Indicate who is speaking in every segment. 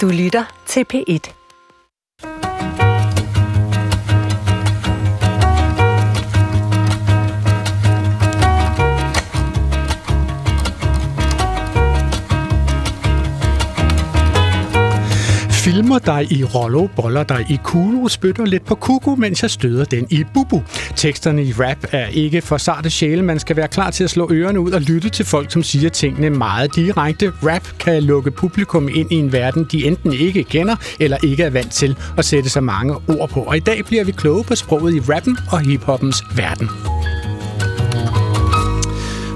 Speaker 1: Du lytter til P1.
Speaker 2: Filmer dig i Rollo, boller dig i Kulu, spytter lidt på Kuku, mens jeg støder den i Bubu. Teksterne i rap er ikke for sarte sjæle. Man skal være klar til at slå ørerne ud og lytte til folk, som siger tingene meget direkte. Rap kan lukke publikum ind i en verden, de enten ikke kender eller ikke er vant til at sætte så mange ord på. Og i dag bliver vi kloge på sproget i rappen og hiphoppens verden.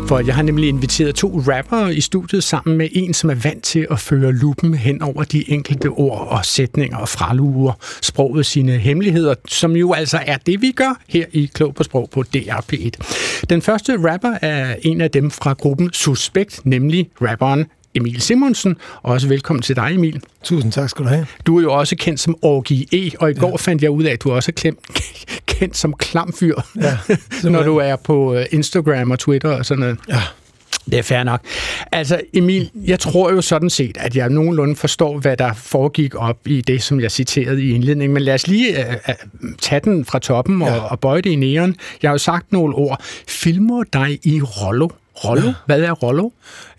Speaker 2: For jeg har nemlig inviteret to rappere i studiet sammen med en, som er vant til at føre lupen hen over de enkelte ord og sætninger og fraluger sproget sine hemmeligheder, som jo altså er det, vi gør her i Klog på Sprog på DRP1. Den første rapper er en af dem fra gruppen Suspekt, nemlig rapperen Emil Simonsen. Også velkommen til dig, Emil.
Speaker 3: Tusind tak skal du have.
Speaker 2: Du er jo også kendt som Orgi E, og i ja. går fandt jeg ud af, at du også er klemt, kendt som klamfyr, ja, når du er på øh, Instagram og Twitter og sådan noget.
Speaker 3: Ja.
Speaker 2: Det er fair nok. Altså, Emil, jeg tror jo sådan set, at jeg nogenlunde forstår, hvad der foregik op i det, som jeg citerede i indledningen. Men lad os lige uh, uh, tage den fra toppen ja. og, og bøje det i næren. Jeg har jo sagt nogle ord. Filmer dig i Rollo. Rollo? Ja. Hvad er Rollo?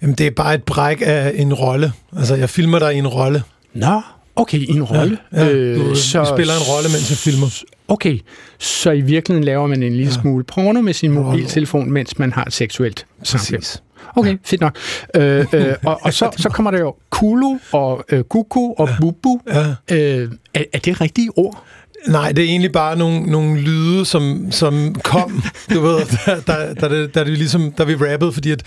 Speaker 3: Jamen, det er bare et bræk af en rolle. Altså, jeg filmer dig i en rolle.
Speaker 2: Nå, okay, i en rolle.
Speaker 3: Ja, ja. Øh, du, så, spiller en rolle, mens jeg filmer.
Speaker 2: Okay, så i virkeligheden laver man en lille ja. smule porno med sin mobiltelefon, mens man har et seksuelt samvær. Okay, fedt nok. Øh, øh, og og så, så kommer der jo Kulu og øh, Kuku og ja. Bubu. Ja. Øh, er, er det rigtige ord?
Speaker 3: Nej, det er egentlig bare nogle, nogle lyde, som, som kom, du ved, der, der, der, der, der, ligesom, der vi rappede, fordi at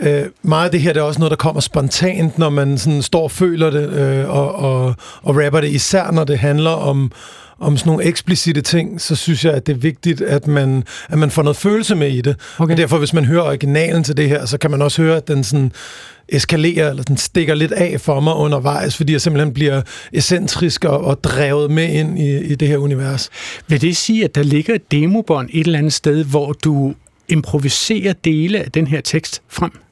Speaker 3: øh, meget af det her, det er også noget, der kommer spontant, når man sådan står og føler det, øh, og, og, og rapper det, især når det handler om, om sådan nogle eksplicite ting, så synes jeg, at det er vigtigt, at man, at man får noget følelse med i det. Okay. Og derfor, hvis man hører originalen til det her, så kan man også høre, at den sådan eskalerer, eller den stikker lidt af for mig undervejs, fordi jeg simpelthen bliver essentisk og, og drevet med ind i, i det her univers.
Speaker 2: Vil det sige, at der ligger et demobånd et eller andet sted, hvor du improviserer dele af den her tekst frem?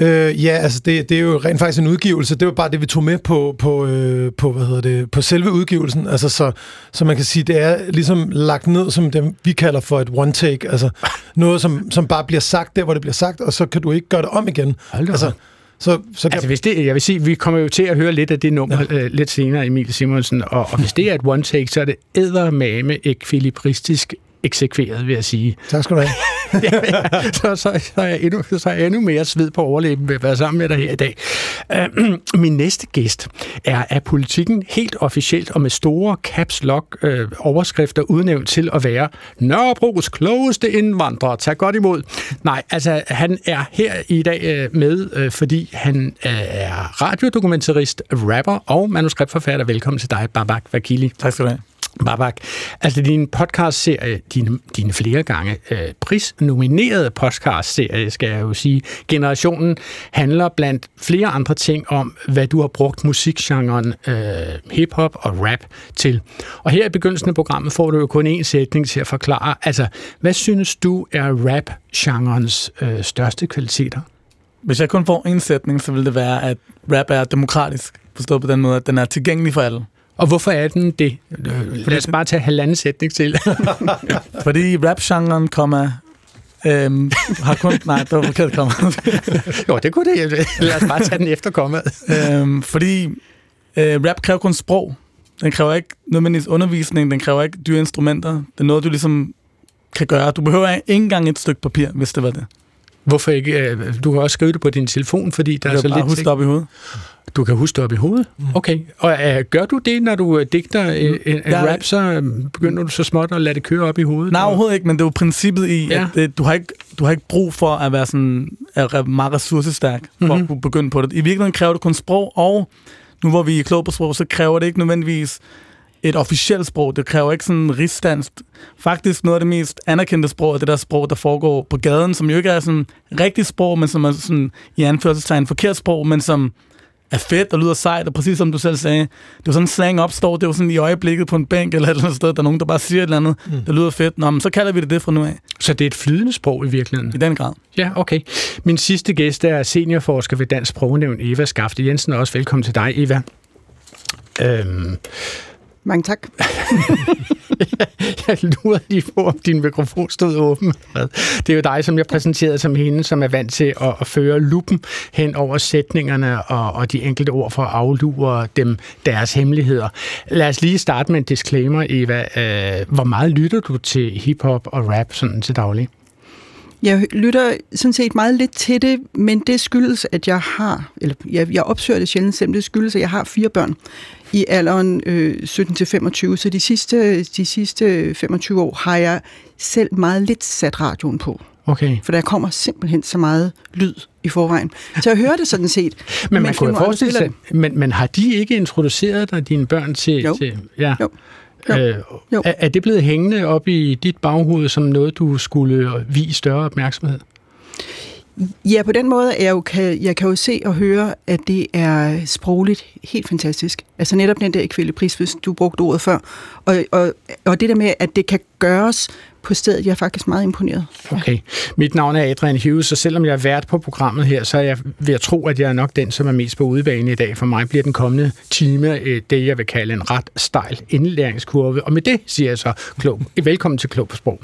Speaker 3: Øh, ja, altså det, det er jo rent faktisk en udgivelse. Det var bare det, vi tog med på, på, øh, på, hvad hedder det, på selve udgivelsen. Altså så, så man kan sige, det er ligesom lagt ned som det, vi kalder for et one take. Altså noget, som, som bare bliver sagt der, hvor det bliver sagt, og så kan du ikke gøre det om igen.
Speaker 2: Hold
Speaker 3: altså,
Speaker 2: så, så kan... Altså, hvis det, jeg vil sige, vi kommer jo til at høre lidt af det nummer ja. øh, lidt senere, Emil Simonsen, og, og hvis det er et one take, så er det eddermame ekvilibristisk eksekveret, vil jeg sige.
Speaker 3: Tak skal du have ja,
Speaker 2: ja, så, så, så, er jeg endnu, så er jeg endnu mere sved på overlæben ved at være sammen med dig her i dag. Uh, min næste gæst er af politikken helt officielt og med store caps lock uh, overskrifter udnævnt til at være Nørrebros klogeste indvandrer. Tag godt imod. Nej, altså han er her i dag uh, med, uh, fordi han uh, er radiodokumentarist, rapper og manuskriptforfatter. Velkommen til dig, Babak Vakili.
Speaker 3: Tak skal du have.
Speaker 2: Babak, altså din podcast-serie, dine, dine flere gange øh, prisnominerede podcast-serie, skal jeg jo sige, Generationen, handler blandt flere andre ting om, hvad du har brugt musikgenren øh, hiphop og rap til. Og her i begyndelsen af programmet får du jo kun én sætning til at forklare, altså, hvad synes du er rap-genrens øh, største kvaliteter?
Speaker 4: Hvis jeg kun får en sætning, så vil det være, at rap er demokratisk, forstået på den måde, at den er tilgængelig for alle.
Speaker 2: Og hvorfor er den det? Lad os bare tage halvanden sætning til.
Speaker 4: Fordi rap-genren kommer Øhm, har kun... Nej, det var forkert kommet.
Speaker 2: jo, det kunne det. Lad os bare tage den efter kommet.
Speaker 4: øhm, fordi øh, rap kræver kun sprog. Den kræver ikke nødvendigvis undervisning. Den kræver ikke dyre instrumenter. Det er noget, du ligesom kan gøre. Du behøver ikke engang et stykke papir, hvis det var det.
Speaker 2: Hvorfor ikke? Øh, du kan også skrive det på din telefon, fordi der
Speaker 4: er
Speaker 2: så
Speaker 4: lidt... huske det op i hovedet.
Speaker 2: Du kan huske det op i hovedet? Mm. Okay. Og uh, gør du det, når du uh, digter en, en ja, rap, så begynder du så småt at lade det køre op i hovedet?
Speaker 4: Nej, overhovedet ikke, men det er jo princippet i, ja. at det, du, har ikke, du har ikke brug for at være sådan er meget ressourcestærk for mm-hmm. at kunne begynde på det. I virkeligheden kræver det kun sprog, og nu hvor vi er klog på sprog, så kræver det ikke nødvendigvis et officielt sprog. Det kræver ikke sådan rigsdansk. Faktisk noget af det mest anerkendte sprog er det der sprog, der foregår på gaden, som jo ikke er sådan rigtigt sprog, men som er sådan i anførselstegn forkert sprog, men som er fedt og lyder sejt, og præcis som du selv sagde, det er sådan, slang opstår, det er jo sådan i øjeblikket på en bænk eller et eller andet sted, der er nogen, der bare siger et eller andet, mm. der lyder fedt. Nå, men så kalder vi det det fra nu af.
Speaker 2: Så det er et flydende sprog i virkeligheden?
Speaker 4: I den grad.
Speaker 2: Ja, okay. Min sidste gæst er seniorforsker ved Dansk Sprognævn, Eva Skafte Jensen, og også velkommen til dig, Eva.
Speaker 1: Øhm, mange tak.
Speaker 2: jeg lurede lige på, om din mikrofon stod åben. Det er jo dig, som jeg præsenterede som hende, som er vant til at, at føre lupen hen over sætningerne og, og de enkelte ord for at aflure dem deres hemmeligheder. Lad os lige starte med en disclaimer, Eva. Øh, hvor meget lytter du til hiphop og rap sådan til daglig?
Speaker 1: Jeg lytter sådan set meget lidt til det, men det skyldes, at jeg har, eller jeg, jeg opsøger det sjældent selv, det skyldes, at jeg har fire børn i alderen øh, 17-25, så de sidste, de sidste 25 år har jeg selv meget lidt sat radioen på.
Speaker 2: Okay.
Speaker 1: For der kommer simpelthen så meget lyd i forvejen. Så jeg hører det sådan set.
Speaker 2: men man kunne forestille sig, men, men har de ikke introduceret dig, dine børn, til...
Speaker 1: Jo.
Speaker 2: til ja.
Speaker 1: jo. Jo. Øh,
Speaker 2: jo. Er, er det blevet hængende op i dit baghoved som noget, du skulle vise større opmærksomhed?
Speaker 1: Ja, på den måde er jeg, jo, kan, jeg kan jo se og høre, at det er sprogligt helt fantastisk. Altså netop den der ekvilibris, hvis du brugte ordet før. Og, og, og det der med, at det kan gøres på stedet, jeg er faktisk meget imponeret.
Speaker 2: Okay. Mit navn er Adrian Hughes, og selvom jeg er vært på programmet her, så er jeg ved at tro, at jeg er nok den, som er mest på udebane i dag. For mig bliver den kommende time øh, det, jeg vil kalde en ret stejl indlæringskurve. Og med det siger jeg så klog. Velkommen til Klog på Sprog.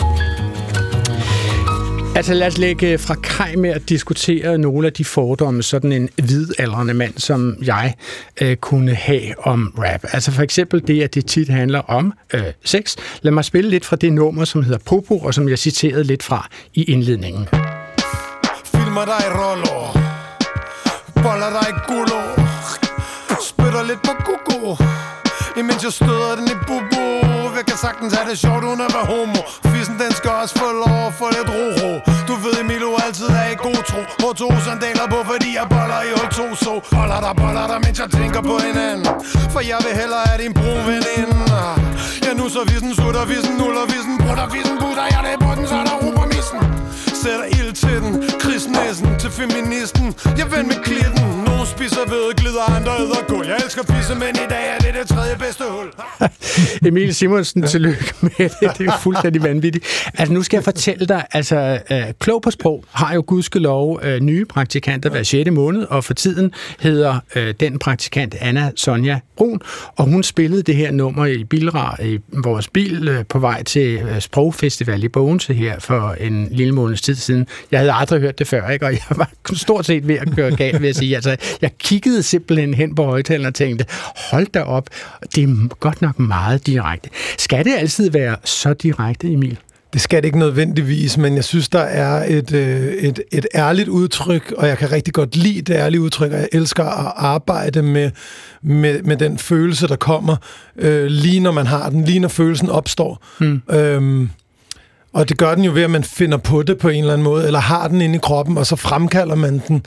Speaker 2: Altså lad os lægge øh, fra kaj med at diskutere nogle af de fordomme, sådan en hvidaldrende mand som jeg øh, kunne have om rap. Altså for eksempel det, at det tit handler om øh, sex. Lad mig spille lidt fra det nummer, som hedder Popo, og som jeg citerede lidt fra i indledningen. Filmer dig rollo, boller dig gulo, spytter lidt på kuku, imens jeg støder den i bubu. Jeg kan sagtens have det sjovt uden at være homo. Fissen den skal også få lov at få lidt ro-ro. Du ved Emilio altid er i god tro. Hvor to sandaler på fordi jeg boller i hul to så Boller der, boller der, mens jeg tænker på hinanden. For jeg vil hellere have din brun veninde. Ja nu så vissen, sutter vissen, nuller vissen Brutter vissen, butter jeg det på den, så der ro på missen. Sætter ild til den, krigsnæsen til feministen Jeg vender med klitten, nogen spiser ved, glider andre æder guld Jeg elsker fisse, men i dag er det det tredje bedste hul Emil Simonsen, tillykke med det. Det er fuldstændig vanvittigt. Altså, nu skal jeg fortælle dig, altså, uh, Klog på Sprog har jo gudskelov uh, nye praktikanter hver 6. måned, og for tiden hedder uh, den praktikant Anna Sonja Brun, og hun spillede det her nummer i Bilra, i vores bil, uh, på vej til uh, Sprogfestival i Bogense her for en lille måneds tid siden. Jeg havde aldrig hørt det før, ikke? og jeg var stort set ved at køre galt, ved at sige. Altså, jeg kiggede simpelthen hen på højtaleren og tænkte, hold da op, det er godt nok meget direkte. Skal det altid være så direkte, Emil?
Speaker 3: Det skal det ikke nødvendigvis, men jeg synes, der er et, øh, et, et ærligt udtryk, og jeg kan rigtig godt lide det ærlige udtryk, og jeg elsker at arbejde med, med, med den følelse, der kommer, øh, lige når man har den, lige når følelsen opstår. Hmm. Øhm, og det gør den jo ved, at man finder på det på en eller anden måde, eller har den inde i kroppen, og så fremkalder man den.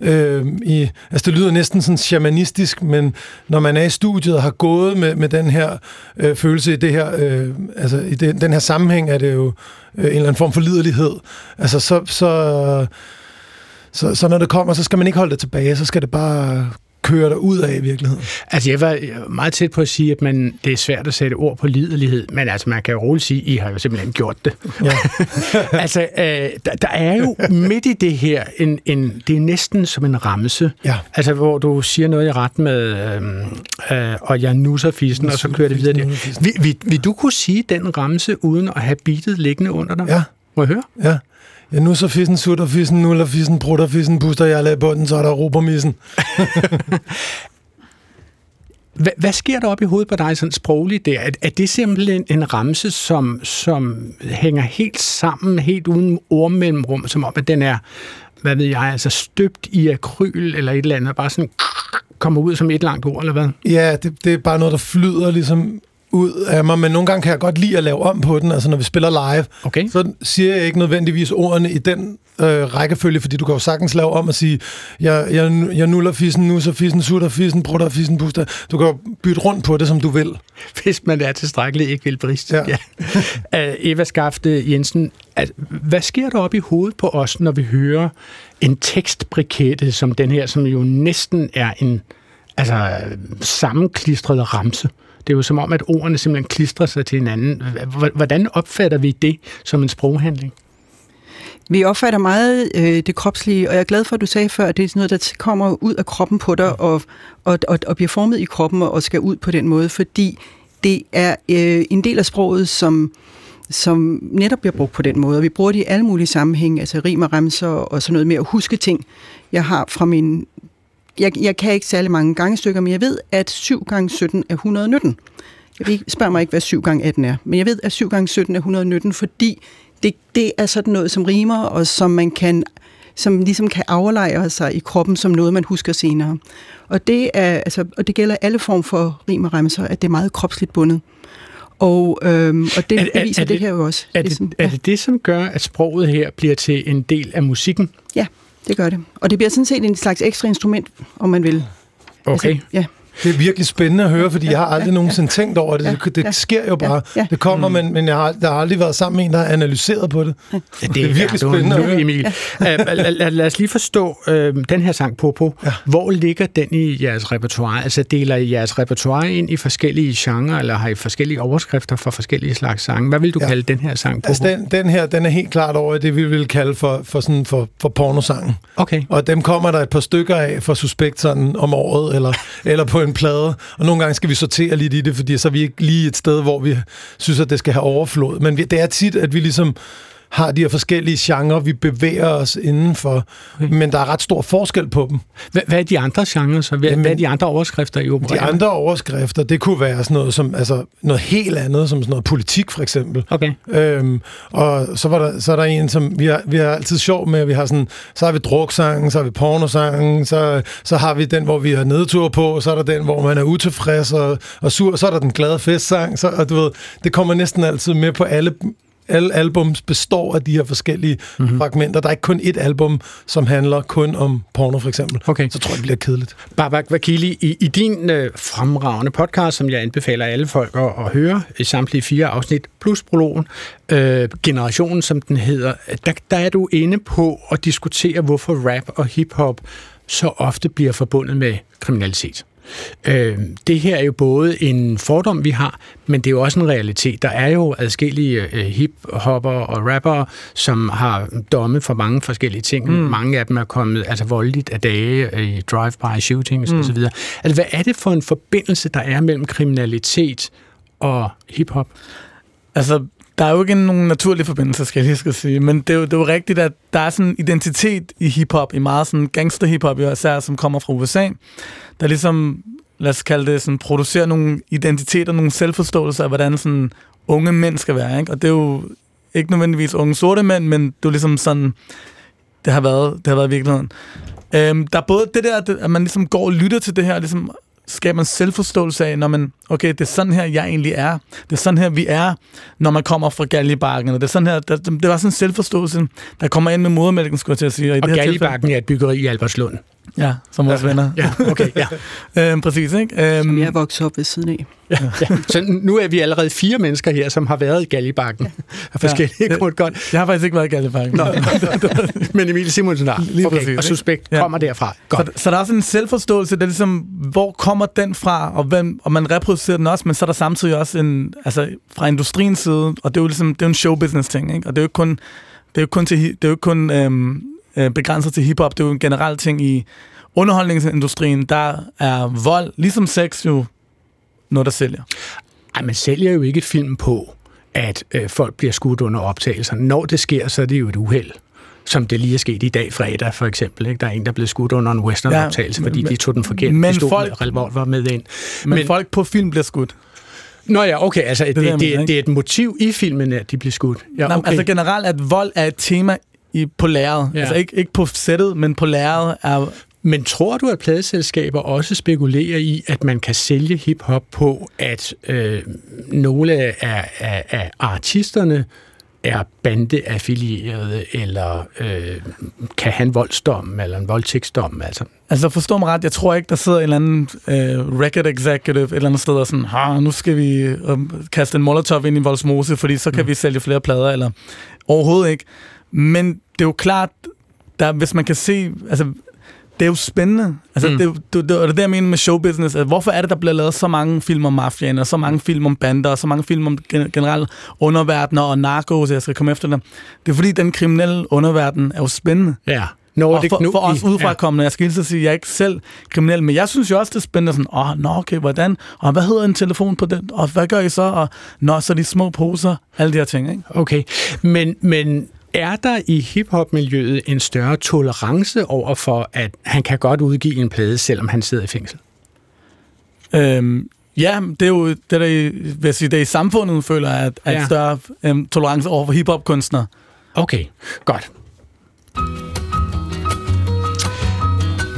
Speaker 3: Øh, i, altså det lyder næsten sådan shamanistisk, men når man er i studiet og har gået med, med den her øh, følelse i det her, øh, altså i det, den her sammenhæng, er det jo øh, en eller anden form for liderlighed. Altså så, så, så, så når det kommer, så skal man ikke holde det tilbage, så skal det bare kører der ud af i virkeligheden?
Speaker 2: Altså, jeg var meget tæt på at sige, at man, det er svært at sætte ord på liderlighed, men altså, man kan jo roligt sige, at I har jo simpelthen gjort det. Ja. altså, øh, der, der er jo midt i det her, en, en, det er næsten som en ramse,
Speaker 3: ja.
Speaker 2: altså, hvor du siger noget i ret med, øh, øh, og jeg nusser fissen, og så kører det videre der. Vil, vil, vil du kunne sige den ramse, uden at have bitet liggende under dig?
Speaker 3: Ja.
Speaker 2: Må jeg høre?
Speaker 3: Ja. Ja, nu så fissen, sutter fissen, nuller fissen, brutter fissen, puster jeg lader bunden, så er der ro på missen.
Speaker 2: Hvad, hvad sker der op i hovedet på dig sådan sprogligt der? Er, er det simpelthen en ramse, som, som hænger helt sammen, helt uden ordmellemrum, som om, at den er, hvad ved jeg, altså støbt i akryl eller et eller andet, bare sådan kommer ud som et langt ord, eller hvad?
Speaker 3: Ja, det, det er bare noget, der flyder ligesom ud af mig, men nogle gange kan jeg godt lide at lave om på den. Altså når vi spiller live,
Speaker 2: okay.
Speaker 3: så siger jeg ikke nødvendigvis ordene i den øh, rækkefølge, fordi du kan jo sagtens lave om og sige, jeg, jeg, jeg nuller fissen, nu så fissen, sutter fissen, brutter fissen, puster. Du kan jo bytte rundt på det, som du vil.
Speaker 2: Hvis man er tilstrækkeligt ikke vil brist. Ja. ja. Eva Skafte Jensen, at, hvad sker der op i hovedet på os, når vi hører en tekstbrikette som den her, som jo næsten er en altså, sammenklistret ramse? Det er jo som om, at ordene simpelthen klistrer sig til hinanden. Hvordan opfatter vi det som en sproghandling?
Speaker 1: Vi opfatter meget øh, det kropslige, og jeg er glad for, at du sagde før, at det er sådan noget, der kommer ud af kroppen på dig, og, og, og, og bliver formet i kroppen og skal ud på den måde, fordi det er øh, en del af sproget, som som netop bliver brugt på den måde. Og vi bruger det i alle mulige sammenhænge, altså rim og remser og sådan noget med at huske ting. Jeg har fra min... Jeg, jeg kan ikke særlig mange gangestykker, men jeg ved, at 7 gange 17 er 119. Jeg ved, spørger mig ikke, hvad 7 gange 18 er, men jeg ved, at 7 gange 17 er 119, fordi det, det er sådan noget, som rimer, og som man kan som ligesom kan aflejre sig i kroppen som noget, man husker senere. Og det, er, altså, og det gælder alle form for rim og remser, at det er meget kropsligt bundet. Og, øhm, og det, er, det viser er det, det her jo også.
Speaker 2: Er det, ligesom, er det det, som gør, at sproget her bliver til en del af musikken?
Speaker 1: Ja, det gør det. Og det bliver sådan set en slags ekstra instrument, om man vil.
Speaker 2: Okay. Altså,
Speaker 3: ja. Det er virkelig spændende at høre, fordi jeg har aldrig nogensinde tænkt over det. Det, det sker jo bare. Det kommer, mm. men, men jeg har, der har aldrig været sammen med en, der har analyseret på det. Ja.
Speaker 2: Det, det er virkelig ja, spændende nu, Emil. Ja. Uh, lad, lad, lad os lige forstå uh, den her sang, Popo. Ja. Hvor ligger den i jeres repertoire? Altså deler I jeres repertoire ind i forskellige genrer, eller har I forskellige overskrifter for forskellige slags sange? Hvad vil du ja. kalde den her sang, Popo?
Speaker 3: Altså den, den her, den er helt klart over det, vi vil kalde for, for, sådan, for, for pornosangen.
Speaker 2: Okay.
Speaker 3: Og dem kommer der et par stykker af for Suspekt sådan om året, eller, eller på en plade. Og nogle gange skal vi sortere lidt i det, fordi så er vi ikke lige et sted, hvor vi synes, at det skal have overflod. Men det er tit, at vi ligesom har de her forskellige genrer, vi bevæger os indenfor, okay. men der er ret stor forskel på dem.
Speaker 2: Hvad, hvad er de andre genrer så? Hvad, Jamen, hvad er de andre overskrifter i opererer?
Speaker 3: De andre overskrifter, det kunne være sådan noget som altså noget helt andet, som sådan noget politik for eksempel.
Speaker 2: Okay.
Speaker 3: Øhm, og så, var der, så er der en, som vi har, vi har altid sjov med, vi har sådan, så har vi druksangen, så har vi pornosangen, så, så har vi den, hvor vi har nedtur på, så er der den, hvor man er utilfreds og, og sur, så er der den glade festsang, så, og du ved, det kommer næsten altid med på alle alle albums består af de her forskellige mm-hmm. fragmenter. Der er ikke kun et album, som handler kun om porno, for eksempel.
Speaker 2: Okay.
Speaker 3: Så tror jeg, det bliver kedeligt.
Speaker 2: Babak Vakili, i, i din øh, fremragende podcast, som jeg anbefaler alle folk at, at høre, i samtlige fire afsnit, plus prologen, øh, Generationen, som den hedder, der, der er du inde på at diskutere, hvorfor rap og hiphop så ofte bliver forbundet med kriminalitet. Øh, det her er jo både en fordom, vi har, men det er jo også en realitet. Der er jo adskillige øh, hiphopper og rappere, som har domme for mange forskellige ting. Mm. Mange af dem er kommet altså voldeligt af dage øh, i drive-by shootings mm. osv. Altså, hvad er det for en forbindelse, der er mellem kriminalitet og hiphop?
Speaker 4: Altså, der er jo ikke nogen naturlig forbindelse, skal jeg lige skal sige, men det er, jo, det er jo rigtigt, at der er sådan en identitet i hiphop, i meget sådan gangster-hiphop, især som kommer fra USA, der ligesom, lad os kalde det, sådan, producerer nogle identiteter, nogle selvforståelser af, hvordan sådan unge mænd skal være, ikke? Og det er jo ikke nødvendigvis unge sorte mænd, men det er ligesom sådan, det har været, det har været i virkeligheden. Øhm, der er både det der, at man ligesom går og lytter til det her, ligesom skaber en selvforståelse af, når man, okay, det er sådan her, jeg egentlig er. Det er sådan her, vi er, når man kommer fra Gallibakken. Det er sådan her, der, det var sådan en selvforståelse, der kommer ind med modermælken, skulle jeg til at sige.
Speaker 2: Og, og Gallibakken er et byggeri i Albertslund.
Speaker 4: Ja, som vores ja, venner.
Speaker 2: Ja, okay, ja.
Speaker 4: øhm, præcis, ikke?
Speaker 1: Øhm, som jeg er vokset op ved siden af.
Speaker 2: Ja, ja. Så nu er vi allerede fire mennesker her, som har været i Gallibakken. Af forskellige ja. godt.
Speaker 4: Jeg har faktisk ikke været i Gallibakken. Nå,
Speaker 2: men Emil Simonsen har. Lige okay, præcis, og Suspekt ja. kommer derfra.
Speaker 4: Godt. Så, så der er også en selvforståelse, der ligesom, hvor kommer den fra, og, hvem, og man reproducerer den også, men så er der samtidig også en, altså fra industriens side, og det er jo ligesom, det er en showbusiness ting, ikke? og det er jo ikke kun, det er jo kun, til, det er jo kun øhm, øh, begrænset til hiphop. Det er jo en generel ting i underholdningsindustrien. Der er vold, ligesom sex, jo noget, der sælger.
Speaker 2: Ej, man sælger jo ikke film på, at øh, folk bliver skudt under optagelser. Når det sker, så er det jo et uheld som det lige er sket i dag fredag, for eksempel. Ikke? Der er en, der er blevet skudt under en western-optagelse, ja, fordi men, de tog den forkerte men pistol folk, var med ind.
Speaker 4: Men, men folk på film bliver skudt.
Speaker 2: Nå ja, okay, altså det, det, det, det er et motiv i filmen, at de bliver skudt. Ja,
Speaker 4: okay. Nej, altså generelt, at vold er et tema i, på lærret. Ja. Altså ikke, ikke på sættet, men på lærret er...
Speaker 2: Men tror du, at pladeselskaber også spekulerer i, at man kan sælge hiphop på, at øh, nogle af, af, af artisterne er bandeaffilierede, eller øh, kan have en voldsdom, eller en voldtægtsdom? Altså.
Speaker 4: altså forstå mig ret, jeg tror ikke, der sidder en eller anden øh, record executive et eller andet sted og sådan, nu skal vi øh, kaste en molotov ind i Voldsmose, fordi så kan mm. vi sælge flere plader, eller overhovedet ikke. Men det er jo klart, der, hvis man kan se, altså, det er jo spændende. Altså, mm. det, det, det, det er det, jeg mener med showbusiness. Altså, hvorfor er det, der bliver lavet så mange film om mafiaen, og så mange film om bander, og så mange film om generelt underverdener og narkos, jeg skal komme efter dem. Det er fordi, den kriminelle underverden er jo spændende.
Speaker 2: Ja.
Speaker 4: Nå, og det for, for os udefrakommende, ja. jeg skal lige så sige, jeg er ikke selv kriminel, men jeg synes jo også, det er spændende sådan, åh, oh, nå, okay, hvordan, og hvad hedder en telefon på den, og hvad gør I så, og nå, så de små poser, alle de her ting, ikke?
Speaker 2: Okay, men, men er der i hiphop-miljøet en større tolerance over for, at han kan godt udgive en plade, selvom han sidder i fængsel?
Speaker 4: Øhm, ja, det er jo det, der i, sige, det er i samfundet, føler jeg, at, at ja. større øhm, tolerance over for hiphop-kunstnere.
Speaker 2: Okay, godt.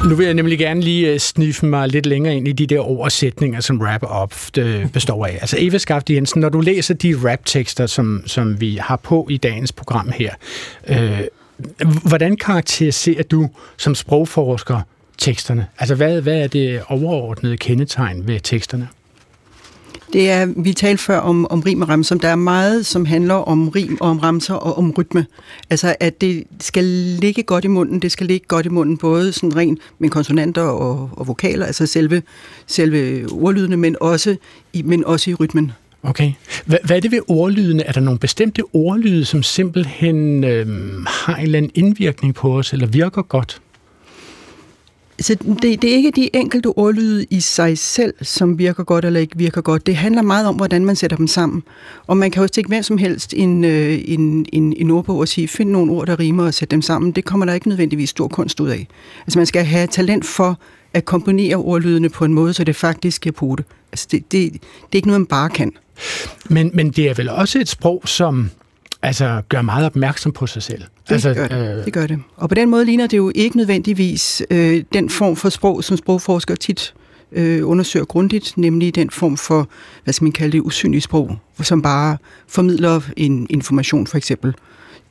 Speaker 2: Nu vil jeg nemlig gerne lige øh, sniffe mig lidt længere ind i de der oversætninger, som rap ofte øh, består af. Altså Eva Skaft Jensen, når du læser de rap-tekster, som, som vi har på i dagens program her, øh, hvordan karakteriserer du som sprogforsker teksterne? Altså hvad, hvad er det overordnede kendetegn ved teksterne?
Speaker 1: Det er, vi talte før om, om rim og ramser. Der er meget, som handler om rim og om ramser og om rytme. Altså, at det skal ligge godt i munden. Det skal ligge godt i munden, både sådan rent med konsonanter og, og vokaler, altså selve, selve ordlydene, men også, i, men også i rytmen.
Speaker 2: Okay. Hvad, hvad er det ved ordlydene? Er der nogle bestemte ordlyde, som simpelthen øh, har en eller anden indvirkning på os, eller virker godt?
Speaker 1: Så det, det er ikke de enkelte ordlyde i sig selv, som virker godt eller ikke virker godt. Det handler meget om, hvordan man sætter dem sammen. Og man kan jo stikke hvem som helst en, øh, en, en, en ordbog og sige, find nogle ord, der rimer og sæt dem sammen. Det kommer der ikke nødvendigvis stor kunst ud af. Altså man skal have talent for at komponere ordlydene på en måde, så det faktisk giver på det. Altså det, det, det er ikke noget, man bare kan.
Speaker 2: Men, men det er vel også et sprog, som altså, gør meget opmærksom på sig selv.
Speaker 1: Det, altså, gør det. Øh... det gør det. Og på den måde ligner det jo ikke nødvendigvis øh, den form for sprog, som sprogforskere tit øh, undersøger grundigt, nemlig den form for, hvad skal man kalde det, usynlige sprog, som bare formidler en information for eksempel.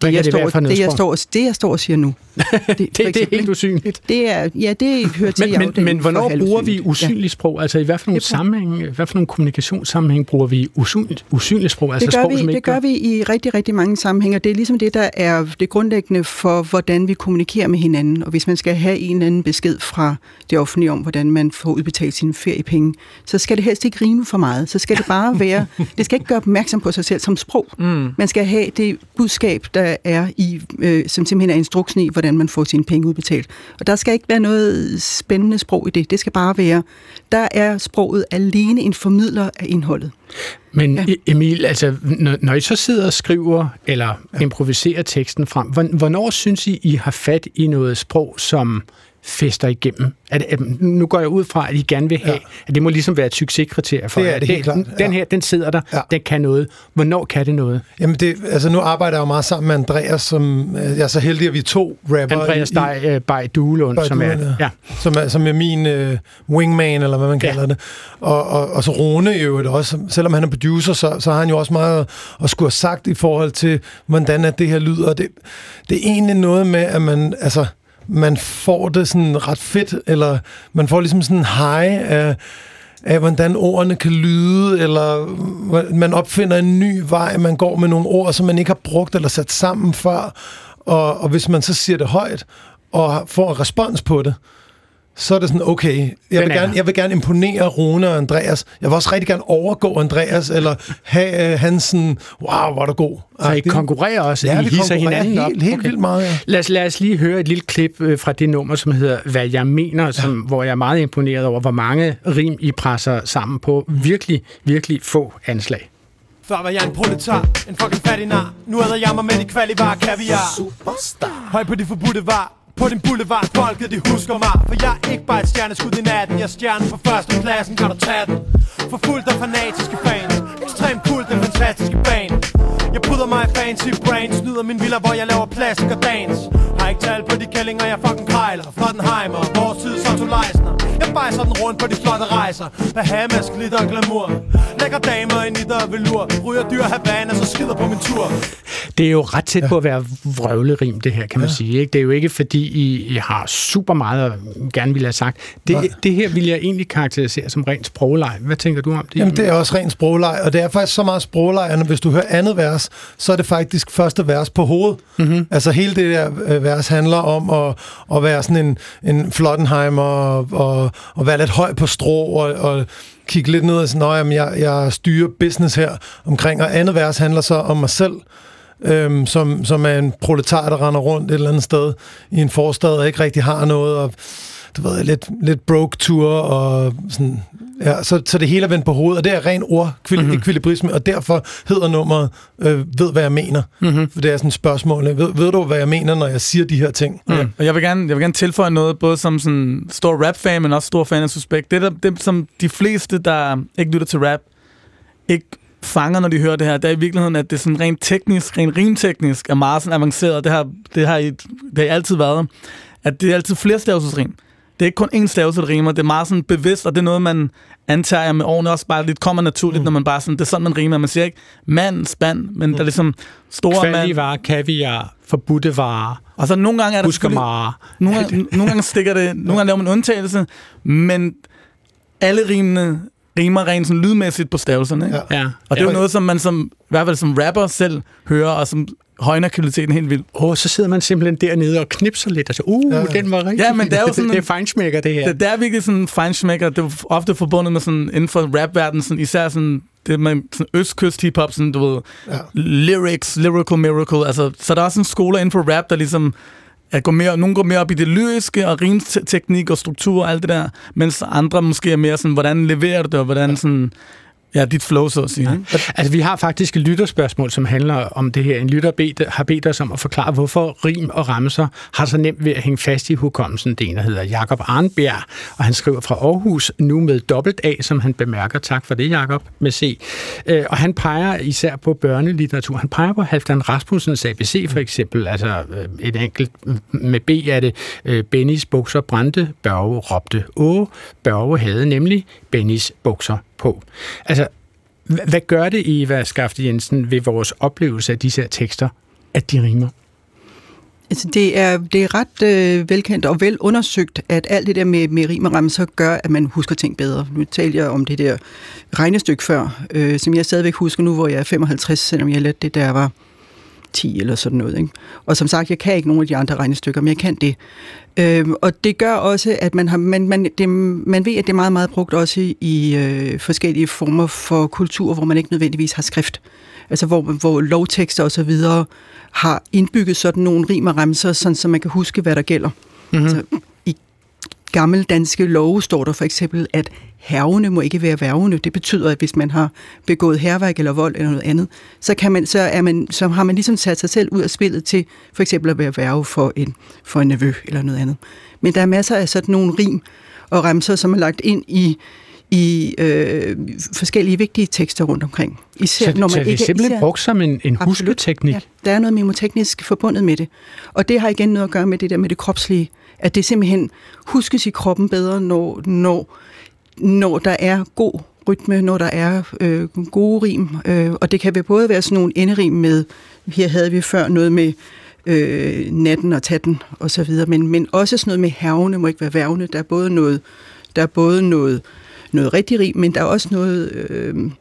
Speaker 2: Det, jeg, står,
Speaker 1: det, jeg står, det, jeg står og siger nu.
Speaker 2: Det, det, det er helt usynligt.
Speaker 1: Det er, ja, det hører til
Speaker 2: men, men, men hvornår bruger vi usynligt sprog? Altså i hvad for nogle sammenhæng, hvad for nogle kommunikationssammenhæng bruger vi usynligt, usynligt sprog? Altså
Speaker 1: det gør,
Speaker 2: sprog,
Speaker 1: vi,
Speaker 2: som
Speaker 1: det
Speaker 2: ikke
Speaker 1: gør vi i rigtig, rigtig mange sammenhænge. Det er ligesom det, der er det grundlæggende for, hvordan vi kommunikerer med hinanden. Og hvis man skal have en eller anden besked fra det offentlige om, hvordan man får udbetalt sine feriepenge, så skal det helst ikke rime for meget. Så skal det bare være, det skal ikke gøre opmærksom på sig selv som sprog. Mm. Man skal have det budskab, der er i, øh, som simpelthen er instruksen i, hvordan man får sine penge udbetalt. Og der skal ikke være noget spændende sprog i det. Det skal bare være, der er sproget alene en formidler af indholdet.
Speaker 2: Men ja. E- Emil, altså, når, når I så sidder og skriver eller ja. improviserer teksten frem, hvornår synes I, I har fat i noget sprog, som fester igennem? At, at, nu går jeg ud fra, at I gerne vil have, ja. at det må ligesom være et succeskriterie for
Speaker 3: det er det helt
Speaker 2: den,
Speaker 3: klart.
Speaker 2: Ja. Den her, den sidder der, ja. den kan noget. Hvornår kan det noget?
Speaker 3: Jamen, det, altså nu arbejder jeg jo meget sammen med Andreas, som jeg er så heldig, at vi er to rapper.
Speaker 2: Andreas i, Dej, uh, Bay Duelund, som er, ja.
Speaker 3: som er, som er min uh, wingman, eller hvad man kalder ja. det. Og, og, og så Rune jo også, selvom han er producer, så, så har han jo også meget at skulle have sagt i forhold til, hvordan at det her lyder. Det, det er egentlig noget med, at man, altså, man får det sådan ret fedt, eller man får ligesom sådan en high af, af, hvordan ordene kan lyde, eller man opfinder en ny vej, man går med nogle ord, som man ikke har brugt eller sat sammen før, og, og hvis man så siger det højt, og får en respons på det, så er det sådan, okay, jeg vil, gerne, jeg vil gerne imponere Rune og Andreas. Jeg vil også rigtig gerne overgå Andreas, eller have uh, hans sådan, wow, hvor er du god.
Speaker 2: Så I konkurrerer også?
Speaker 3: Ja,
Speaker 2: I
Speaker 3: vi hisser hinanden helt, op? Helt okay. vildt meget, ja.
Speaker 2: Lad os, lad os lige høre et lille klip øh, fra det nummer, som hedder Hvad jeg mener, som, ja. hvor jeg er meget imponeret over, hvor mange rim I presser sammen på virkelig, virkelig få anslag.
Speaker 5: Før var jeg en proletar, en fucking fattig nar Nu æder jeg mig med de kvalivar kaviar Superstar Høj på de forbudte var på din boulevard, folket de husker mig. For jeg er ikke bare et stjerneskud i natten. Jeg er stjernen på første pladsen, kan du tage den? For fuldt af fanatiske fans. Ekstrem kult, den fantastiske bane Jeg bryder mig i fancy brains. Snyder min villa, hvor jeg laver plastik og dans. Har ikke tal på de kællinger, jeg fucking krejler. Flottenheimer, vores tid så to Leisner Jeg bejser den rundt på de flotte rejser. Bahamas, glitter og glamour. Lækker damer i nitter og velur. Ryger dyr Havana, så skider på min tur.
Speaker 2: Det er jo ret tæt ja. på at være vrøvlerim, det her, kan man ja. sige. Ikke? Det er jo ikke, fordi I, I har super meget at gerne ville have sagt. Det, det her vil jeg egentlig karakterisere som rent sprogleg. Hvad tænker du om det?
Speaker 3: Jamen, det er også rent sprogleg, og det er faktisk så meget sprogleg, at hvis du hører andet vers, så er det faktisk første vers på hovedet. Mm-hmm. Altså hele det der øh, vers handler om at, at være sådan en, en Flottenheimer og, og, og være lidt høj på strå og, og kigge lidt ned og sige, at jeg, jeg styrer business her omkring, og andet vers handler så om mig selv, øhm, som, som er en proletar, der render rundt et eller andet sted i en forstad og ikke rigtig har noget, og du ved, lidt, lidt broke tour, og sådan, ja, så, så det hele er vendt på hovedet, og det er ren ordekvilibrisme, mm-hmm. og derfor hedder nummeret øh, Ved, hvad jeg mener. Mm-hmm. For det er sådan et spørgsmål. Ved, ved du, hvad jeg mener, når jeg siger de her ting?
Speaker 4: Mm. Ja. Og jeg vil, gerne, jeg vil gerne tilføje noget, både som sådan stor rap-fan, men også stor fan af Suspekt. Det, der, det, som de fleste, der ikke lytter til rap, ikke fanger, når de hører det her, det er i virkeligheden, at det er sådan rent teknisk, rent rimteknisk, er meget sådan avanceret. Det har, det har, det har altid været. At det er altid flerstavelsesrim. Det er ikke kun én stavelse, der rimer. Det er meget sådan bevidst, og det er noget, man antager med årene også bare lidt kommer naturligt, mm. når man bare sådan, det er sådan, man rimer. Man siger ikke mand, spand, men mm. der er ligesom store
Speaker 2: mand. varer, kaviar, forbudte varer.
Speaker 4: Og så nogle gange er
Speaker 2: der...
Speaker 4: Nogle, gange, nogle gange stikker det... Nogle gange laver man undtagelse, men alle rimene rimer rent sådan lydmæssigt på stavelserne. Ikke?
Speaker 2: Ja.
Speaker 4: Og det er jo noget, som man som, i hvert fald som rapper selv hører, og som højner kvaliteten helt vildt.
Speaker 2: Åh, oh, så sidder man simpelthen dernede og knipser lidt, og så, uh, ja. den var rigtig
Speaker 4: Ja, men det er jo sådan...
Speaker 2: det er feinschmecker, det her.
Speaker 4: Det, det er virkelig sådan feinschmecker. Det er ofte forbundet med sådan, inden for rapverdenen, sådan, især sådan, det med sådan østkyst hiphop, sådan, du ved, ja. lyrics, lyrical miracle, altså, så der er også en skole inden for rap, der ligesom at gå mere, nogle går mere op i det lyriske og rimteknik og struktur og alt det der, mens andre måske er mere sådan, hvordan leverer du det, og hvordan sådan, Ja, dit flow, så at sige. Ja.
Speaker 2: Altså, vi har faktisk et lytterspørgsmål, som handler om det her. En lytter bedt, har bedt os om at forklare, hvorfor rim og ramser har så nemt ved at hænge fast i hukommelsen. Det ene hedder Jakob Arnbjerg, og han skriver fra Aarhus, nu med dobbelt A, som han bemærker. Tak for det, Jakob, med C. Øh, og han peger især på børnelitteratur. Han peger på Halvdan Rasmussens ABC, for eksempel. Altså, øh, et enkelt med B er det, øh, Bennys bukser brændte, Børge råbte. Åh, Børge havde nemlig Bennys bukser på. Altså, hvad gør det, Eva Skafte Jensen, ved vores oplevelse af disse her tekster, at de rimer?
Speaker 1: Altså, det er, det er ret øh, velkendt og vel undersøgt, at alt det der med, med rim og ramser gør, at man husker ting bedre. Nu talte jeg om det der regnestykke før, øh, som jeg stadigvæk husker nu, hvor jeg er 55, selvom jeg lærte det, der var 10 eller sådan noget. Ikke? Og som sagt, jeg kan ikke nogen af de andre regnestykker, men jeg kan det. Øhm, og det gør også, at man, har, man, man, det, man ved, at det er meget, meget brugt også i øh, forskellige former for kultur, hvor man ikke nødvendigvis har skrift. Altså hvor, hvor lovtekster osv. har indbygget sådan nogle rim og remser, sådan, så man kan huske, hvad der gælder. Mm-hmm. Altså, I gammeldanske love står der for eksempel, at hervene må ikke være værvende. Det betyder, at hvis man har begået herværk eller vold eller noget andet, så, kan man, så, er man, så har man ligesom sat sig selv ud af spillet til for eksempel at være værve for en, for en nevø eller noget andet. Men der er masser af sådan nogle rim og remser, som er lagt ind i i øh, forskellige vigtige tekster rundt omkring.
Speaker 2: Især, så, når man så det er simpelthen brugt som en, en husketeknik? Ja,
Speaker 1: der er noget memoteknisk forbundet med det. Og det har igen noget at gøre med det der med det kropslige. At det simpelthen huskes i kroppen bedre, når, når når der er god rytme, når der er øh, gode rim. Øh, og det kan både være sådan nogle enderim med, her havde vi før noget med øh, natten og tatten og så videre, men, men også sådan noget med hervene må ikke være værvende. Der er både noget, der er både noget, noget rigtig rim, men der er også noget, øh,